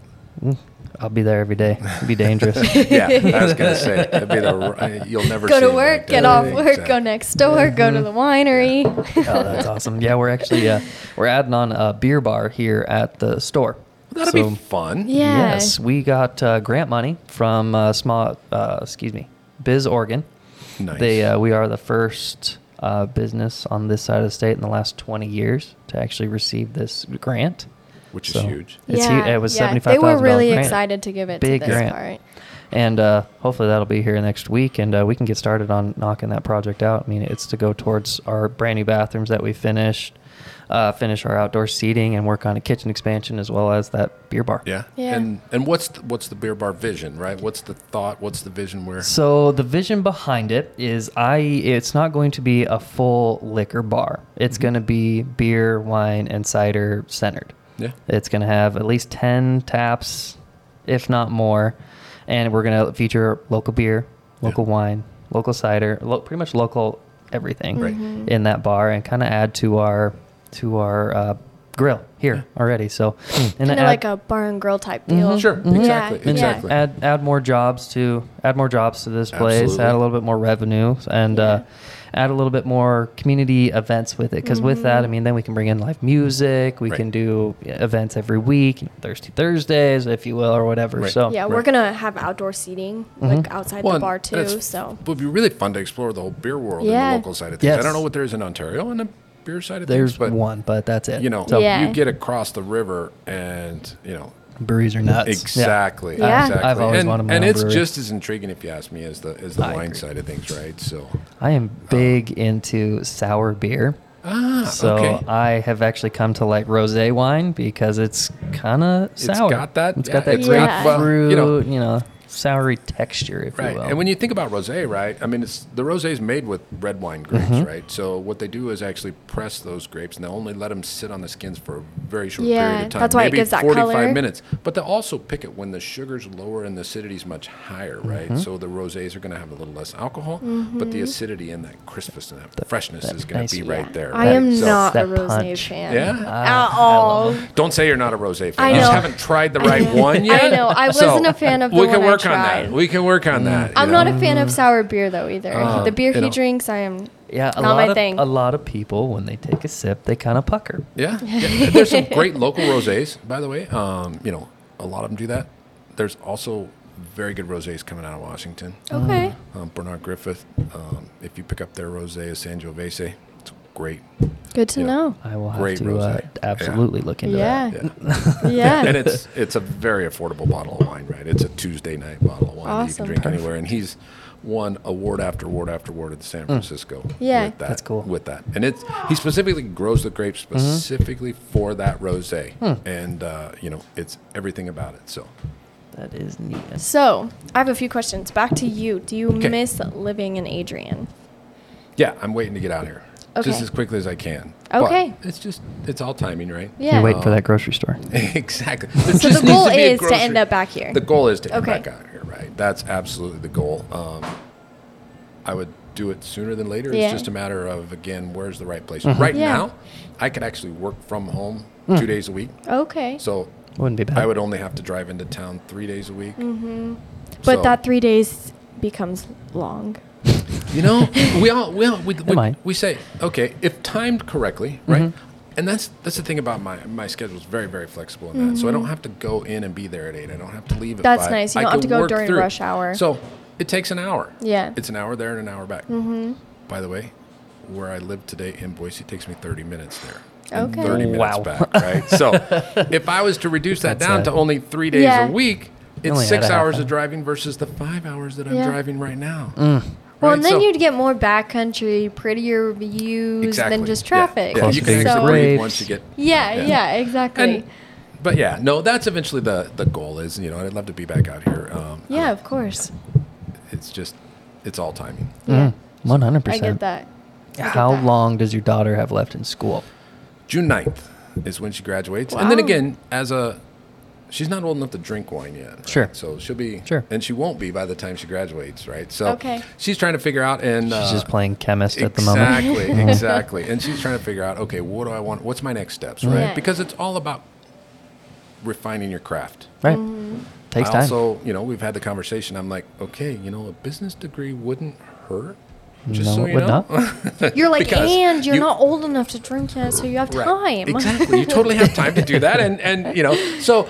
Mm, I'll be there every day. It'd be dangerous. yeah, I was gonna say that'd be the uh, you'll never Go see to work, like get that. off work, go next door, go to the winery. oh, that's awesome. Yeah, we're actually uh, we're adding on a beer bar here at the store. That'll So- be fun. Yeah. Yes, we got uh, grant money from uh, small, uh, excuse me, Biz Oregon. Nice. They uh, we are the first uh, business on this side of the state in the last 20 years to actually receive this grant. Which is huge. It's hu- it was yeah. $75,000 They were really grant. excited to give it Big to this grant. part. And uh, hopefully that'll be here next week, and uh, we can get started on knocking that project out. I mean, it's to go towards our brand new bathrooms that we finished, uh, finish our outdoor seating, and work on a kitchen expansion as well as that beer bar. Yeah. Yeah. And and what's the, what's the beer bar vision, right? What's the thought? What's the vision? Where? So the vision behind it is I it's not going to be a full liquor bar. It's going to be beer, wine and cider centered. Yeah. It's going to have at least 10 taps if not more and we're going to feature local beer, local wine, local cider, lo- pretty much local everything Right. Mm-hmm. in that bar and kind of add to our to our uh, grill here already. So and Kind add- like a bar and grill type deal. Mm-hmm. Sure. Yeah, Exactly. yeah. Exactly. add add more jobs to add more jobs to this place Absolutely. add a little bit more revenue and uh, add a little bit more community events with it because with that i mean then we can bring in live music we Right. can do events every week you know, thirsty thursdays if you will or whatever Right. so Yeah, we're gonna have outdoor seating Mm-hmm. like outside Well, the bar too. So It would be really fun to explore the whole beer world Yeah. and the local side of things. I don't know what there is in Ontario on the beer side of there's things, but one but that's it you know, so Yeah. you get across the river and you know breweries are nuts exactly, Yeah. exactly. I've always and, wanted my and own it's brewery. just as intriguing if you ask me as the as the I wine agree. side of things, right? So i am big into sour beer ah, so okay. I have actually come to like rosé wine because it's kind of It's sour. got that- It's yeah, got that it's got- well, grapefruit, you know- you know, soury texture, if Right, you will. and when you think about rosé, right? I mean, it's the rosé is made with red wine grapes, Mm-hmm. right? So what they do is actually press those grapes, and they only let them sit on the skins for a very short Yeah, period of time. that's why it maybe gives that 45 color. minutes. But they also pick it when the sugar's lower and the acidity's much higher, right? Mm-hmm. So the rosés are going to have a little less alcohol, but the acidity and that crispness and that freshness that is going nice- to be yeah. right there. I right? am So- not a rosé fan. Yeah? At all. Don't say you're not a rosé fan. I You just haven't tried the right one yet. I know. I wasn't a fan of the we can one I work on that. We can work on that. I'm know? not a fan of sour beer though either. Uh, the beer he know. drinks, I am. yeah, a not lot my of thing. a lot of people when they take a sip, they kind of pucker. Yeah, yeah. there's some great local rosés, by the way. Um, you know, a lot of them do that. There's also very good rosés coming out of Washington. Okay. Um, Barnard Griffin. Um, if you pick up their rosé, is Sangiovese. It's great. Good to Yeah. know. I will have Great to uh, rosé. Yeah. absolutely look into Yeah. that. Yeah. Yeah. and it's it's a very affordable bottle of wine, right? It's a Tuesday night bottle of wine that you can drink anywhere. And he's won award after award after award at San Francisco. Yeah. with that, That's cool. With that, and it's he specifically grows the grapes specifically for that rosé, and uh, you know it's everything about it. So That is neat. So I have a few questions. Back to you. Do you Okay. miss living in Adrian? yeah, I'm waiting to get out here Okay. just as quickly as I can. But Okay. it's just it's all timing, right? Yeah. You're waiting for that grocery store. exactly. So the goal is to end up back here. The goal is to end back out here, right? That's absolutely the goal. Um, I would do it sooner than later. Yeah. It's just a matter of again, where's the right place. Right Yeah. now, I could actually work from home Hmm. two days a week. Okay. So Wouldn't be bad. I would only have to drive into town three days a week. Mm-hmm. But So, that three days becomes long. You know, we all we all we, we, we say okay if timed correctly, right? Mm-hmm. And that's that's the thing about my my schedule is very very flexible in that. So I don't have to go in and be there at eight. I don't have to leave at Mm-hmm. That's nice. You I don't have to go during through. rush hour. So it takes an hour. Yeah. It's an hour there and an hour back. Mm-hmm. By the way, where I live today in Boise it takes me 30 minutes there. and Okay. 30 minutes Wow. back, right? So if I was to reduce that down a- to only three days Yeah. a week, it's six hours hour. of driving versus the five hours that I'm Yeah. driving right now. Mm. Well, Right? and then So- you'd get more backcountry, prettier views Exactly. than just traffic. Yeah, Close you can so, breathe once you get. yeah, Yeah. yeah, exactly. And, but yeah, no, that's eventually the the goal is. You know, I'd love to be back out here. Um, yeah, of course. it's just, it's all timing. Yeah, One hundred I get percent. that. get How that. long does your daughter have left in school? June 9th is when she graduates. And then again, as a she's not old enough to drink wine yet. right? Sure. So she'll be Sure. and she won't be by the time she graduates, right? So Okay. she's trying to figure out and She's uh, just playing chemist at the moment. Exactly, exactly. And she's trying to figure out, okay, what do I want? What's my next steps, right? Yeah. Because it's all about refining your craft. Right. Mm-hmm. Takes time. also, you know, we've had the conversation. I'm like, okay, you know, a business degree wouldn't hurt. Just No, so it you would know. You're like, and you're you- not old enough to drink yet, so you have Right. time. Exactly. You totally have time to do that. And, and you know, so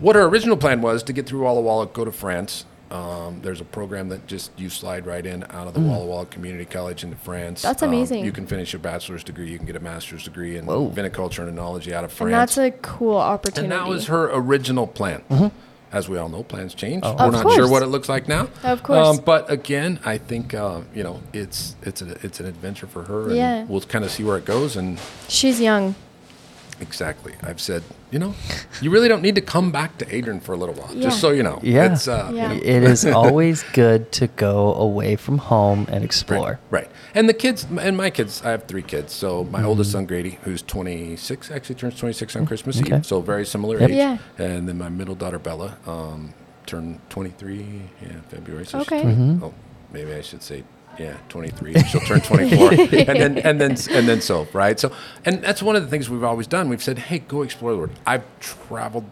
what our original plan was to get through Walla Walla, go to France. Um, there's a program that just you slide right in out of the Walla Walla Community College into France. That's Um, amazing. you can finish a bachelor's degree. You can get a master's degree in Whoa. viniculture and enology out of France. and that's a cool opportunity. And that was her original plan. As we all know, plans change. We're Of not sure what it looks like now. Of course. Um, but again, I think uh, you know it's it's a, it's an adventure for her, and Yeah. we'll kind of see where it goes. And She's young. Exactly, I've said, you know, you really don't need to come back to Adrian for a little while, Yeah. just so you know. Yeah. It's, uh, you know, it is always good to go away from home and explore. Right. And the kids, and my kids, I have three kids. So my Mm-hmm. oldest son, Grady, who's 26, actually turns 26 on Christmas Okay. Eve. So very similar Yep. age. Yeah. And then my middle daughter, Bella, um, turned 23 yeah, February. So Okay. 20 Mm-hmm. Oh, maybe I should say, yeah, 23. She'll turn 24. and then, and then, and then so, right? So, and that's one of the things we've always done. We've said, hey, go explore the world. I've traveled.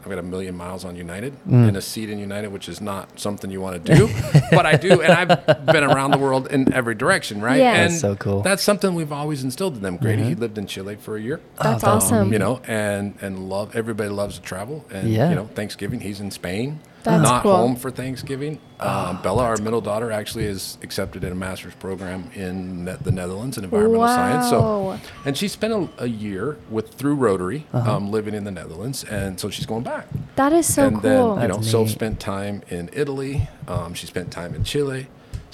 I've got a million miles on United Mm. and a seat in United, which is not something you want to do, but I do, and I've been around the world in every direction, right? Yeah. And That's so cool. That's something we've always instilled in them. Grady, he lived in Chile for a year. That's Oh, awesome. You know, and and love everybody loves to travel, and Yeah. you know, Thanksgiving he's in Spain, That's not cool. home for Thanksgiving. Um, Bella, our middle daughter, actually is accepted in a master's program in ne- the Netherlands in environmental science. So, and she spent a, a year with through Rotary, Uh-huh. um, living in the Netherlands, and so she's going back. That is so and cool. And then you know, That's so neat. spent time in Italy. Um, she spent time in Chile.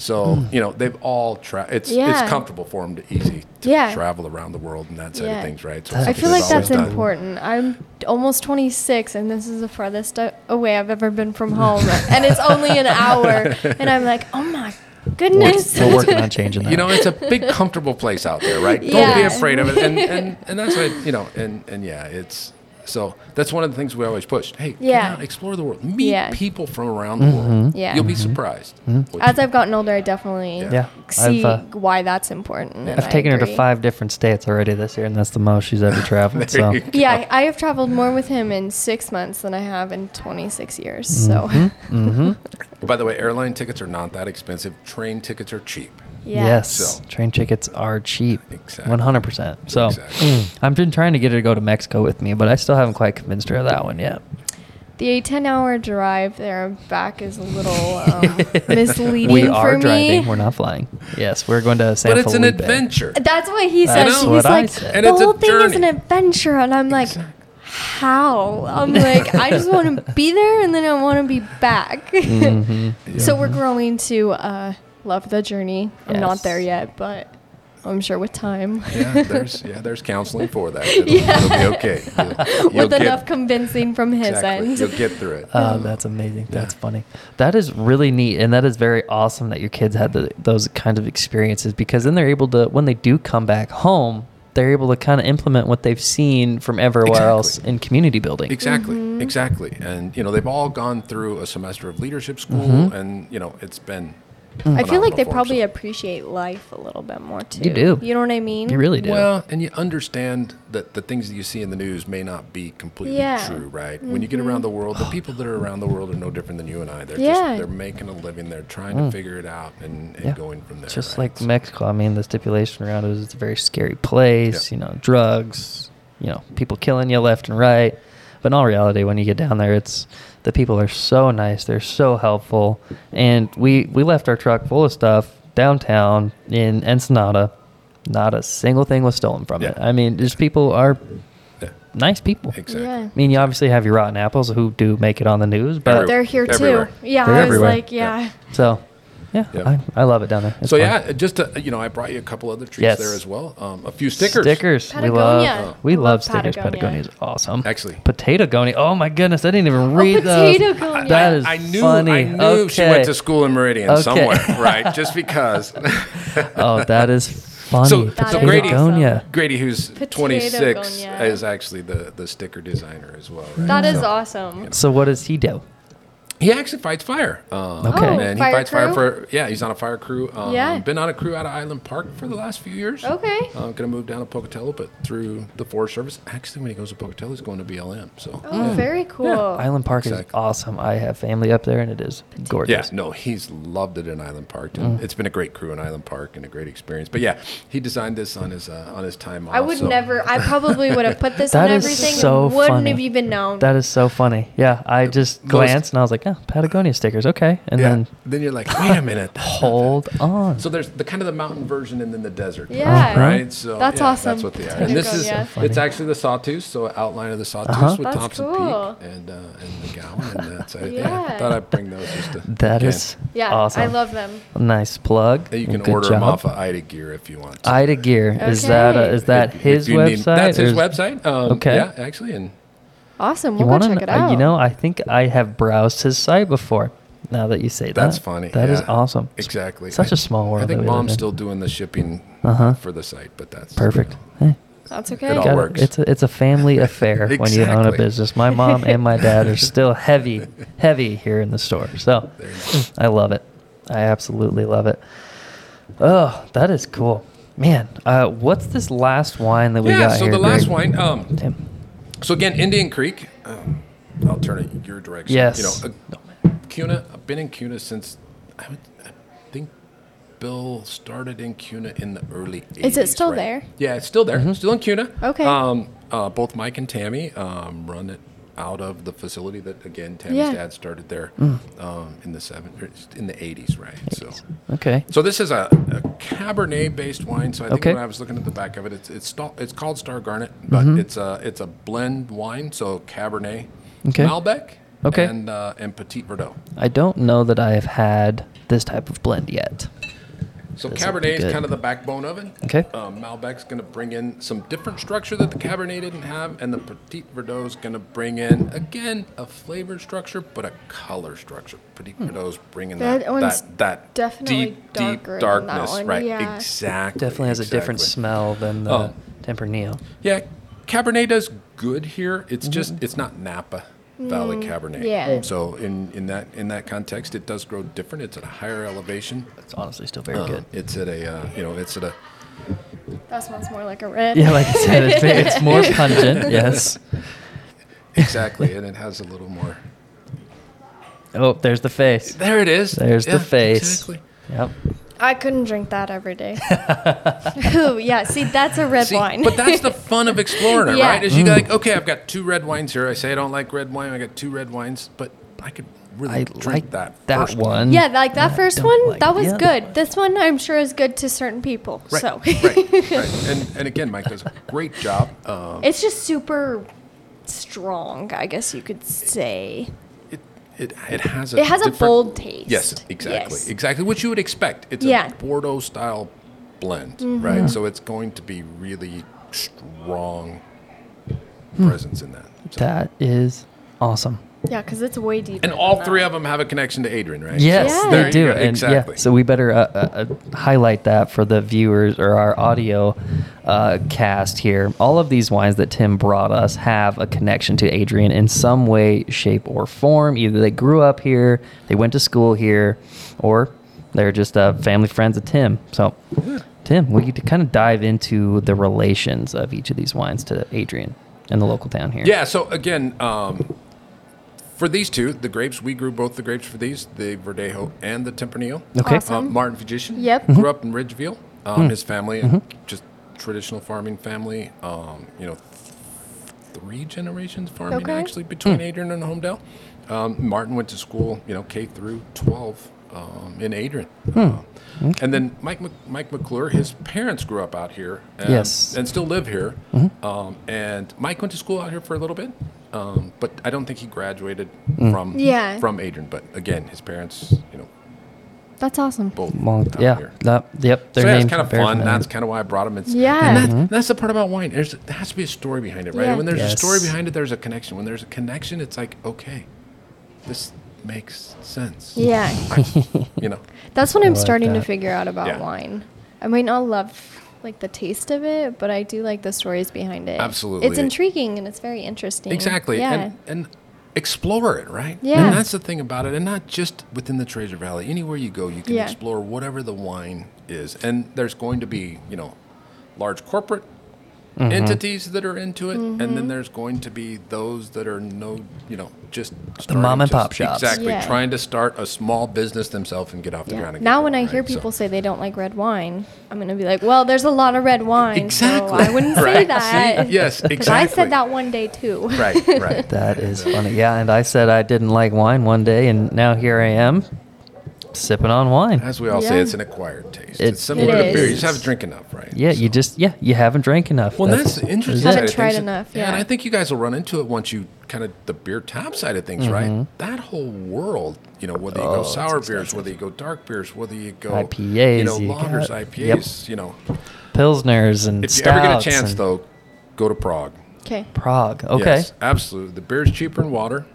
So hmm. you know they've all tra- it's. Yeah. it's comfortable for them to easy to Yeah. travel around the world and that side Yeah. of things, right? So I feel like that's done. important. I'm almost 26, and this is the farthest a- away I've ever been from home, and it's only an hour, and I'm like, oh my goodness. We're working on changing that. You know, it's a big, comfortable place out there, right? Don't be afraid of it. And, and, and that's what, you know, and, and yeah, it's, so that's one of the things we always push. Hey, Yeah. get out, explore the world, meet Yeah. people from around the world. Yeah. You'll be surprised. what As I've gotten older, I definitely Yeah. Yeah, see I've, uh, why that's important. and I've I taken her to five different states already this year, and that's the most she's ever traveled. So. Yeah, I have traveled more with him in six months than I have in 26 years. So, Mm-hmm. By the way, airline tickets are not that expensive. Train tickets are cheap. Yeah. yes, So- train tickets are cheap, Exactly. one hundred percent. So Exactly. I've been trying to get her to go to Mexico with me, but I still haven't quite convinced her of that one yet. The 10 hour drive there back is a little um, misleading we for are me. driving. We're not flying. Yes, we're going to San But it's an adventure. That's what he said. That's He's what I like, said. And the whole thing is an adventure. And I'm like, how? I'm like, I just want to be there and then I want to be back. Mm-hmm. So we're growing to uh, love the journey. I'm not there yet, but I'm sure with time. yeah, there's yeah, there's counseling for that. It'll, it'll be okay. You'll, you'll with enough convincing from his exactly. end. You'll get through it. Oh, that's amazing. That's funny. That is really neat, and that is very awesome that your kids had the, those kinds of experiences because then they're able to, when they do come back home, they're able to kind of implement what they've seen from everywhere Exactly. else in community building. Exactly, Mm-hmm. exactly. And you know, they've all gone through a semester of leadership school, Mm-hmm. and you know, it's been. I feel like they probably so- appreciate life a little bit more too. You do. You know what I mean? You really do. Well, and you understand that the things that you see in the news may not be completely Yeah. Mm-hmm. true, right? When you get around the world, the people that are around the world are no different than you and I. They're Yeah. just they're making a living. They're trying to figure it out and, and Mm. Yeah. going from there. Just right? like Mexico, I mean, the stipulation around it is it's a very scary place. Yeah. You know, drugs. You know, people killing you left and right. But in all reality, when you get down there, it's the people are so nice. They're so helpful. And we we left our truck full of stuff downtown in Ensenada. Not a single thing was stolen from it. I mean, just people are Yeah, nice people. exactly. Yeah. I mean, you obviously have your rotten apples who do make it on the news, but Everywhere. They're here Everywhere. too. Yeah, They're I was everywhere. like, yeah. so yeah, Yep. I, I love it down there. It's So fun. yeah, just to, you know, I brought you a couple other treats Yes. there as well. Um, a few stickers. Stickers. We Patagonia. love. We Love love stickers. Patagonia. Patagonia is awesome. Actually. potato goni. Oh my goodness, I didn't even Oh, read those. Patagonia. That is I knew. funny. I knew she Okay. went to school in Meridian Okay. somewhere, right? Just because. oh, that is funny. So- That so Grady- Patagonia. Grady, who's Potato 26, Gonia. is actually the, the sticker designer as well. Right? That is So- awesome. So what does he do? He actually fights fire. Um, Okay. Oh, and he fire fights fire crew? for yeah. He's on a fire crew. Um, Yeah. Been on a crew out of Island Park for the last few years. Okay. Uh, gonna move down to Pocatello, but through the Forest Service. Actually, when he goes to Pocatello, he's going to BLM. So Oh, very cool. Island Park is awesome. I have family up there, and it is yeah, gorgeous. no, he's loved it in Island Park. Mm. And It's been a great crew in Island Park and a great experience. But yeah, he designed this on his uh, on his time off. I would so- never. I probably would have put this on is everything so and wouldn't funny. have even known. That is so funny. Yeah, I just Those- glanced and I was like, "Oh, Patagonia stickers, okay." And Yeah. then then you're like, wait a minute. hold on. So there's the kind of the mountain version and then the desert. Yeah. Right. So That's yeah, awesome. That's what they are. And this is Patagonia. So it's actually the Sawtooth. So outline of the Sawtooth Uh-huh. with That's Thompson cool. Peak and uh, and the Gowan and that's I, yeah. Yeah. Thought I'd bring those just to. That again. is yeah, awesome. I love them. nice plug. You can Good order job. them off of Ida Gear if you want. to. Ida Gear is that uh, Okay. is that If- if his need- website? that's his website. Um, Okay. Yeah, actually, and Awesome. You We'll go want check it out. You know, I think I have browsed his site before. Now that you say that, that's funny. That is yeah. awesome. Exactly. Such a a small world. I think we live mom's in. still doing the shipping Uh-huh. for the site, but that's perfect. you know. Hey, That's It okay. all gotta- works. It's a, it's a family affair when you own a Exactly. business. My mom and my dad are still heavy, heavy here in the store. So There you go. I love it. I absolutely love it. Oh, that is cool, man. Uh, what's this last wine that we yeah. got So here? the last Greg? wine. Um, Tim. So again, Indian Creek. Um, I'll turn it your direction. Yes. You know, uh, Kuna. I've been in Kuna since I, would, I think Bill started in Kuna in the early 80s. Is it still right? there? Yeah, it's still there. Mm-hmm. Still in Kuna. Okay. Um, uh, both Mike and Tammy um, run it out of the facility that again Tammy's Yeah. dad started there Mm. um, in the seven in the 80s, right? So. Okay. So this is a, a Cabernet-based wine. So I think Okay. when I was looking at the back of it, it's it's, it's called Star Garnet, but Mm-hmm. it's a it's a blend wine. So Cabernet, Okay. Malbec, Okay. and uh, and Petit Verdot. I don't know that I have had this type of blend yet. So This Cabernet is kind of the backbone of it. Okay. Um, Malbec's going to bring in some different structure that the Cabernet didn't have, and the Petit Verdot is going to bring in again a flavored structure, but a color structure. Petit Verdot's bringing that That one's that, that definitely deep darker deep than that darkness, one, right? yeah. Exactly. Definitely has a different smell than the Oh. Tempranillo. Yeah, Cabernet does good here. It's just it's not Napa Valley Cabernet. Mm, yeah. So in, in that in that context, it does grow different. It's at a higher elevation. It's honestly still very Uh, good. It's at a uh, you know it's at a That smells more like a red. Yeah, like I said, it's, it's more pungent. Yes. exactly, and it has a little more. Oh, there's the face. There it is. There's the face. Exactly. Yep. I couldn't drink that every day. Ooh, yeah. See, that's a red See, wine. but that's the fun of exploring it, Yeah. right? Is you like, okay, I've got two red wines here. I say I don't like red wine. I got two red wines, but I could really I drink like that that first one. yeah, like that I first don't one, like that the was other good. one. This one, I'm sure, is good to certain people. Right, So right, right. And and again, Mike does a great job. Um, it's just super strong, I guess you could say. It, it it has a It has a bold taste. Yes, exactly, Yes. exactly what you would expect. It's Yeah. a Bordeaux style blend, Mm-hmm. right? So it's going to be really strong Hmm. presence in that. So- That is awesome. Yeah, because it's way deeper. and than all that. three of them have a connection to Adrian, right? Yes, Yeah. There they you do. go, And exactly. yeah, so we better uh, uh, uh, highlight that for the viewers or our audio uh, cast here. All of these wines that Tim brought us have a connection to Adrian in some way, shape, or form. Either they grew up here, they went to school here, or they're just uh, family friends of Tim. So, Tim, we get to kind of dive into the relations of each of these wines to Adrian and the local town here. Yeah. So again, um, for these two, the grapes we grew both the grapes for these, the Verdejo and the Tempranillo. Okay. Awesome. Uh, Martin Fujishin. Yep. Grew up in Ridgeville. Um, Hmm. His family, uh, just traditional farming family. Um, you know, th- three generations farming Okay. actually between Hmm. Adrian and Homedale. Um, Martin went to school, you know, K through 12 um, in Adrian. Hmm. Uh, And then Mike Mc, Mike McClure, his parents grew up out here. And, Yes. Mm-hmm. And still live here. Um, and Mike went to school out here for a little bit. Um, but I don't think he graduated Mm. from Yeah. from Adrian. But again, his parents, you know, That's awesome. both Long, out yeah, here. that, yep. Their so yeah, it's names kind of fun. That's kind of why I brought him. It's, Yeah. and that, Mm-hmm. that's the part about wine. There's, there has to be a story behind it, right? Yeah. And when there's a story behind it, there's a connection. When there's a connection, it's like, okay, this makes sense. Yeah. I- you know, That's what I'm like starting to figure out about Yeah. wine. I might not love like the taste of it, but I do like the stories behind it. Absolutely. It's intriguing and it's very interesting. Exactly. Yeah. And, and explore it, right? Yeah. And that's the thing about it. And not just within the Treasure Valley. Anywhere you go, you can Yeah. explore whatever the wine is. And there's going to be, you know, large corporate Mm-hmm. entities that are into it. And Mm-hmm. then there's going to be those that are no, you know, just the mom and pop shops. Exactly. Yeah. Trying to start a small business themselves and get off the Yeah. ground. And Now, get when I going, hear right? So- people say they don't like red wine, I'm gonna be like, "Well, there's a lot of red wine, Exactly. so I wouldn't say that." See? Yes, Because I said that one day too. Right, right. That is funny. Yeah, and I said I didn't like wine one day, and now here I am, sipping on wine. As we all say, it's an acquired taste. It- it's similar It to beer. You just have to drink enough, right? Yeah, you just yeah, you haven't drank enough. Well, that's, the interesting. Haven't tried things. enough, and yeah. I think you guys will run into it once you kind of the beer tap side of things, Mm-hmm. right? That whole world, you know, whether you Oh, go sour beers, whether you go dark beers, whether you go IPAs, you know, you lagers, got- IPAs, you know. pilsners and If you ever get a chance, and though, go to Prague. Okay. Prague. Okay, Yes, absolutely. The beer's cheaper in water.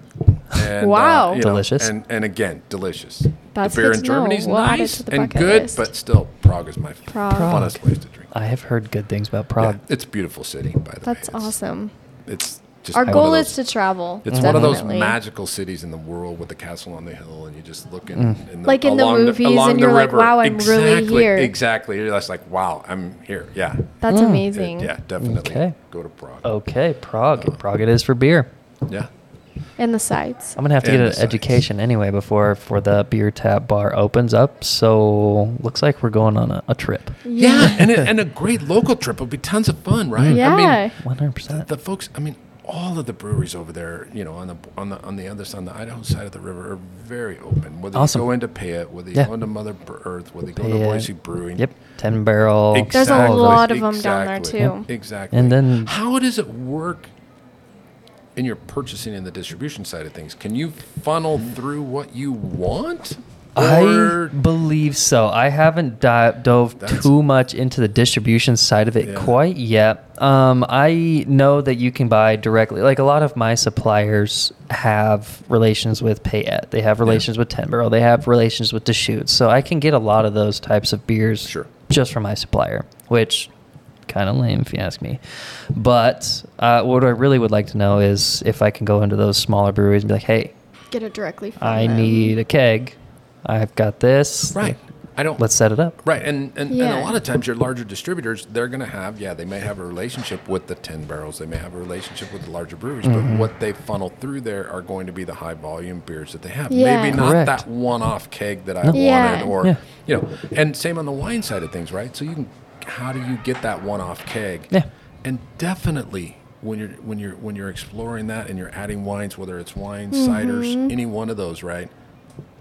And, uh, Wow. know, Delicious. and and again, delicious. That's the beer in to know. Germany's We'll nice and good, list. but still, Prague is my Prague. funnest place to drink. I have heard good things about Yeah, Prague. it's a beautiful city, by the That's way. It's- awesome. It's just Our goal those- is to travel. It's one of those magical cities in the world with the castle on the hill, and you just look in, Mm. in the, Like in the along movies, along and you're like, "Wow, I'm really here." Exactly. You're just like, wow, I'm here. Yeah. That's Mm. amazing. Yeah, definitely. Okay. Go to Prague. Okay, Prague. Prague it is for beer. Yeah. And the sides. I'm gonna have to And get the an sides. education anyway before for the beer tap bar opens up. So looks like we're going on a, a trip. Yeah, and, a, and a great local trip would be tons of fun, right? Yeah. I mean, 100. the, percent the folks. I mean, all of the breweries over there, you know, on the on the on the other side, on the Idaho side of the river, are very open. Whether Awesome. you go into Payette, whether you Yeah. go into Mother Earth, whether you go into Payette. Boise Brewing. Yep, ten barrel. There's a Exactly, lot of 'em down there, exactly, too. Exactly. And then- how does it work in your purchasing and the distribution side of things? Can you funnel through what you want? I believe so. I haven't di- dove That's- too much into the distribution side of it Yeah. quite yet. Um, I know that you can buy directly. Like a lot of my suppliers have relations with Payette. They have relations with Ten Barrel. They have relations with Deschutes. So I can get a lot of those types of beers Sure. just from my supplier, which kind of lame if you ask me. But uh, what I really would like to know is if I can go into those smaller breweries and be like, hey, Get it directly from I them. need a keg. I've got this. right. I don't. Let's set it up. Right, and, and, and a lot of times your larger distributors, they're going to have, yeah, they may have a relationship with the 10 barrels, they may have a relationship with the larger breweries, Mm-hmm. but what they funnel through there are going to be the high volume beers that they have. Yeah. Maybe not that one off keg that I No. wanted, Yeah. or, Yeah. you know, and same on the wine side of things, right? So you can, how do you get that one off keg? Yeah. And definitely when you're when you're when you're exploring that and you're adding wines, whether it's wines, Mm-hmm. ciders, any one of those, right?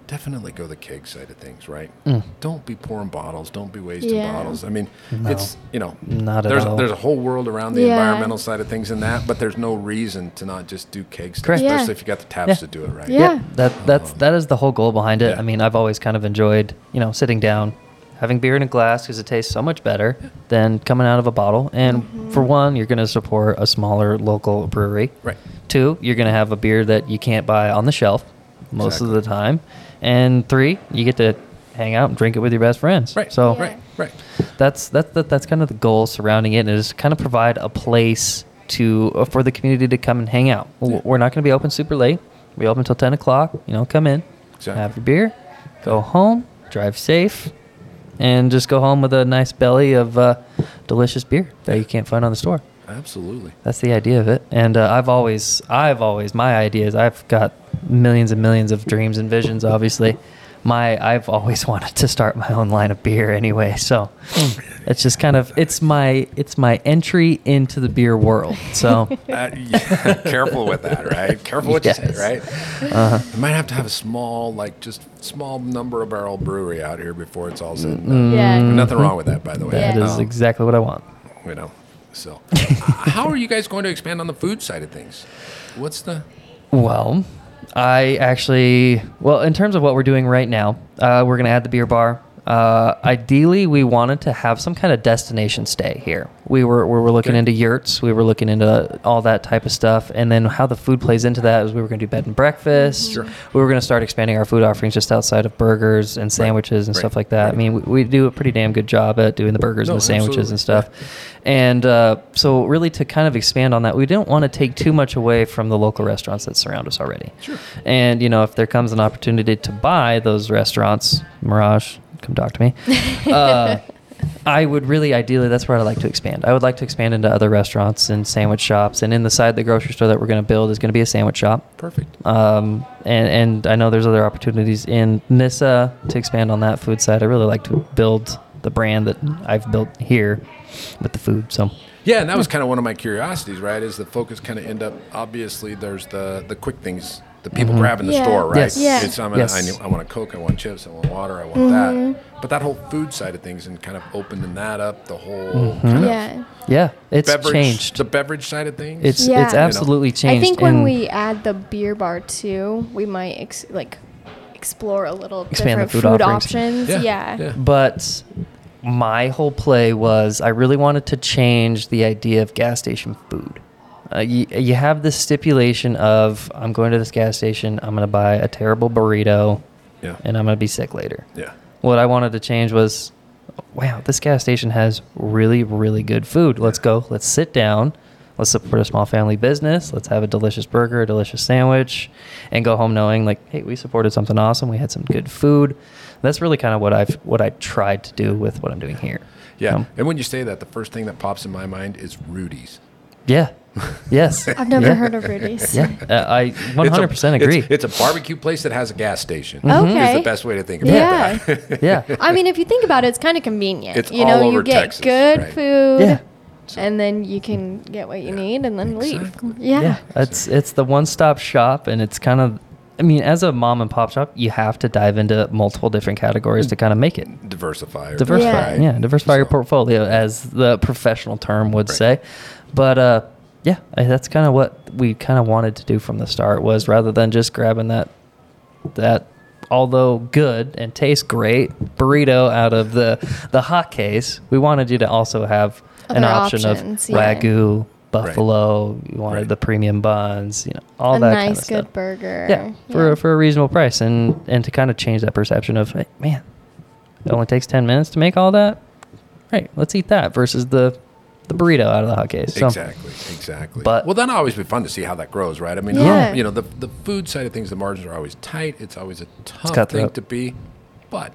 Definitely go the keg side of things, right? Mm. Don't be pouring bottles. Don't be wasting Yeah. bottles. I mean, No. it's you know, Not at there's all. there's a whole world around the Yeah. environmental side of things in that, but there's no reason to not just do keg stuff, Correct. Yeah. especially if you got the taps Yeah. to do it right. Yeah. That that's that is the whole goal behind it. Yeah. I mean, I've always kind of enjoyed, you know, sitting down, having beer in a glass because it tastes so much better than coming out of a bottle. And Mm-hmm. for one, you're going to support a smaller local brewery. Right. Two, you're going to have a beer that you can't buy on the shelf most of the time. And three, you get to hang out and drink it with your best friends. Right. So Yeah. Right. Right. that's that, that that's kind of the goal surrounding it, and it is kind of provide a place to uh, for the community to come and hang out. Yeah. We're not going to be open super late. We open until ten o'clock. You know, come in, Exactly. have your beer, go home, drive safe, and just go home with a nice belly of uh, delicious beer that you can't find on the store. Absolutely. That's the idea of it. And uh, I've always, I've always, my ideas. I've got millions and millions of dreams and visions. Obviously, my I've always wanted to start my own line of beer anyway. So it's just kind of it's my it's my entry into the beer world. So Uh, yeah, careful with that, right? Careful what you say, right? Uh-huh. You might have to have a small, like just small number of barrel brewery out here before it's all said Mm. done. Yeah. Nothing wrong with that, by the way. that Yeah. is Um, exactly what I want. you know. So, uh, how are you guys going to expand on the food side of things? What's the Well, I actually, well, in terms of what we're doing right now, uh, we're going to add the beer bar. Uh, ideally, we wanted to have some kind of destination stay here. We were we were looking Okay. into yurts. We were looking into all that type of stuff, and then how the food plays into that is we were going to do bed and breakfast. Sure. We were going to start expanding our food offerings just outside of burgers and sandwiches and right, stuff like that. right. I mean, we, we do a pretty damn good job at doing the burgers No, and the sandwiches absolutely, and stuff. And uh, so, really, to kind of expand on that, we didn't want to take too much away from the local restaurants that surround us already. Sure. And you know, if there comes an opportunity to buy those restaurants, Mirage, come talk to me. Uh, I would really ideally that's where I'd like to expand. I would like to expand into other restaurants and sandwich shops. And in the side of the grocery store that we're going to build is going to be a sandwich shop. Perfect. Um, and, and I know there's other opportunities in Nyssa to expand on that food side. I really like to build the brand that I've built here with the food. So Yeah, and that was kind of one of my curiosities, right? Is the focus kind of end up? Obviously, there's the the quick things that people mm-hmm. grab in the Yeah. store, right? Yes. Yeah. It's, I'm gonna, Yes. I, I want a Coke, I want chips, I want water, I want mm-hmm. that. But that whole food side of things and kind of opening that up, the whole kind of mm-hmm. Yeah. yeah, it's beverage, changed. the beverage side of things. It's Yeah. it's You know, absolutely changed. I think when and- we add the beer bar too, we might ex- like explore a little Expand the different food food, options. yeah, Yeah. yeah. But my whole play was I really wanted to change the idea of gas station food. Uh, you, you have this stipulation of I'm going to this gas station, I'm going to buy a terrible burrito, yeah, and I'm going to be sick later. yeah. What I wanted to change was, wow, this gas station has really, really good food. Let's go. Let's sit down. Let's support a small family business. Let's have a delicious burger, a delicious sandwich, and go home knowing like, hey, we supported something awesome. We had some good food. That's really kind of what I've what I tried to do with what I'm doing here. Yeah, Um, and when you say that, the first thing that pops in my mind is Rudy's. yeah. Yes. I've never Yeah. heard of Rudy's. Yeah. Uh, I 100% It's a, agree. It's, it's a barbecue place that has a gas station. Okay. Is the best way to think about Yeah. that. yeah. I mean, if you think about it, it's kind of convenient. It's you all know, over you get Texas, good right. food, Yeah. and then you can get what you need and then Exactly. leave. Yeah. Yeah, it's it's the one-stop shop, and it's kind of, I mean, as a mom and pop shop, you have to dive into multiple different categories to kind of make it Diversify. or- diversify. Yeah. Yeah, diversify your portfolio, as the professional term would Right. say. But uh, yeah, that's kind of what we kind of wanted to do from the start was rather than just grabbing that that although good and tastes great burrito out of the the hot case, we wanted you to also have an option options, of yeah. wagyu, buffalo. You wanted Right. the premium buns, you know, all a that nice, kind of good stuff. burger. Yeah, for for a reasonable price, and and to kind of change that perception of hey, man, it only takes ten minutes to make all that. Right, let's eat that versus the the burrito out of the hot case. So, Exactly, exactly. But- well, then always be fun to see how that grows, right? I mean, Yeah. you know, the the food side of things, the margins are always tight. It's always a tough thing cutthroat. to be, but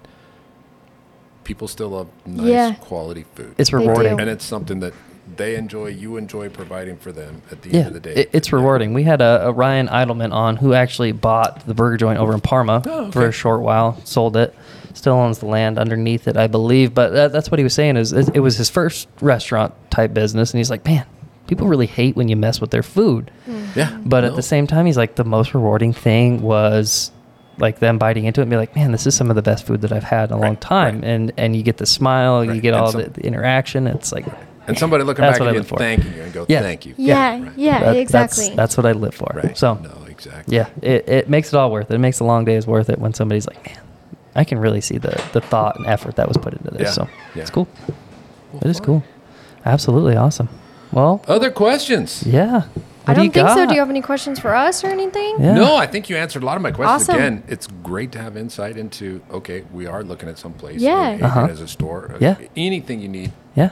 people still love nice Yeah. quality food, It's rewarding. and it's something that they enjoy. You enjoy providing for them at the Yeah, end of the day. it, it's Yeah. rewarding. We had a, a Ryan Eidelman on who actually bought the burger joint over in Parma Oh, for a short while, sold it, still owns the land underneath it, I believe. But that, that's what he was saying is it, it was his first restaurant type business, and he's like, man, people really hate when you mess with their food. Mm-hmm. Yeah, But at the same time, he's like, the most rewarding thing was like them biting into it and be like, man, this is some of the best food that I've had in a long time. right. And and you get the smile, you get and all some- the, the interaction. It's like, and somebody looking That's back at you and for. thanking you and go, Yeah. thank you. Yeah, right. yeah, that- exactly. That's, that's what I live for. Right. So no, exactly. yeah, it, it makes it all worth it. It makes the long days worth it when somebody's like, man, I can really see the, the thought and effort that was put into this. Yeah, So yeah. it's cool. Well, it is fun. cool. Absolutely awesome. Well, Other questions? yeah. I What do don't you think so. Do you have any questions for us or anything? Yeah. No, I think you answered a lot of my questions. Awesome. Again, it's great to have insight into. Okay, we are looking at some place. Yeah. in- in- Uh-huh. as a store. uh, Yeah. anything you need. Yeah.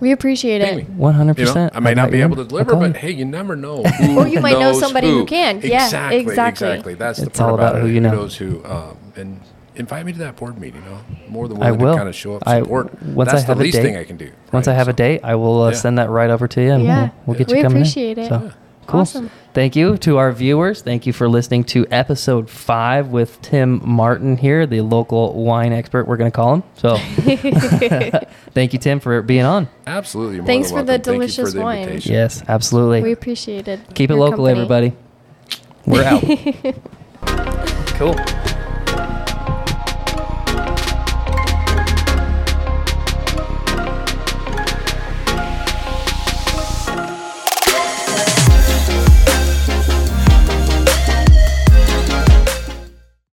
We appreciate Ping me. it. One hundred You know, percent. I may not be able to deliver, but hey, you never know. Who Or you might know knows somebody who can. Yeah, exactly, exactly. exactly. That's the It's part all about it. who you know. knows who. Um, and invite me to that board meeting. You know, more than I willing will. to kind of show up, I- support. once I That's have the a least date- thing I can do. Once right? I have a date, I will uh, Yeah. send that right over to you, and Yeah. we'll, we'll get We you coming in. appreciate it. So, Yeah. Cool. Awesome. Thank you to our viewers. Thank you for listening to episode five with Tim Martin here, the local wine expert. We're going to call him. So, thank you, Tim, for being on. Absolutely. you're Thanks for the. Thank delicious for the wine. invitation. Yes, absolutely. We appreciate it. Keep it local, company. everybody. We're out. cool.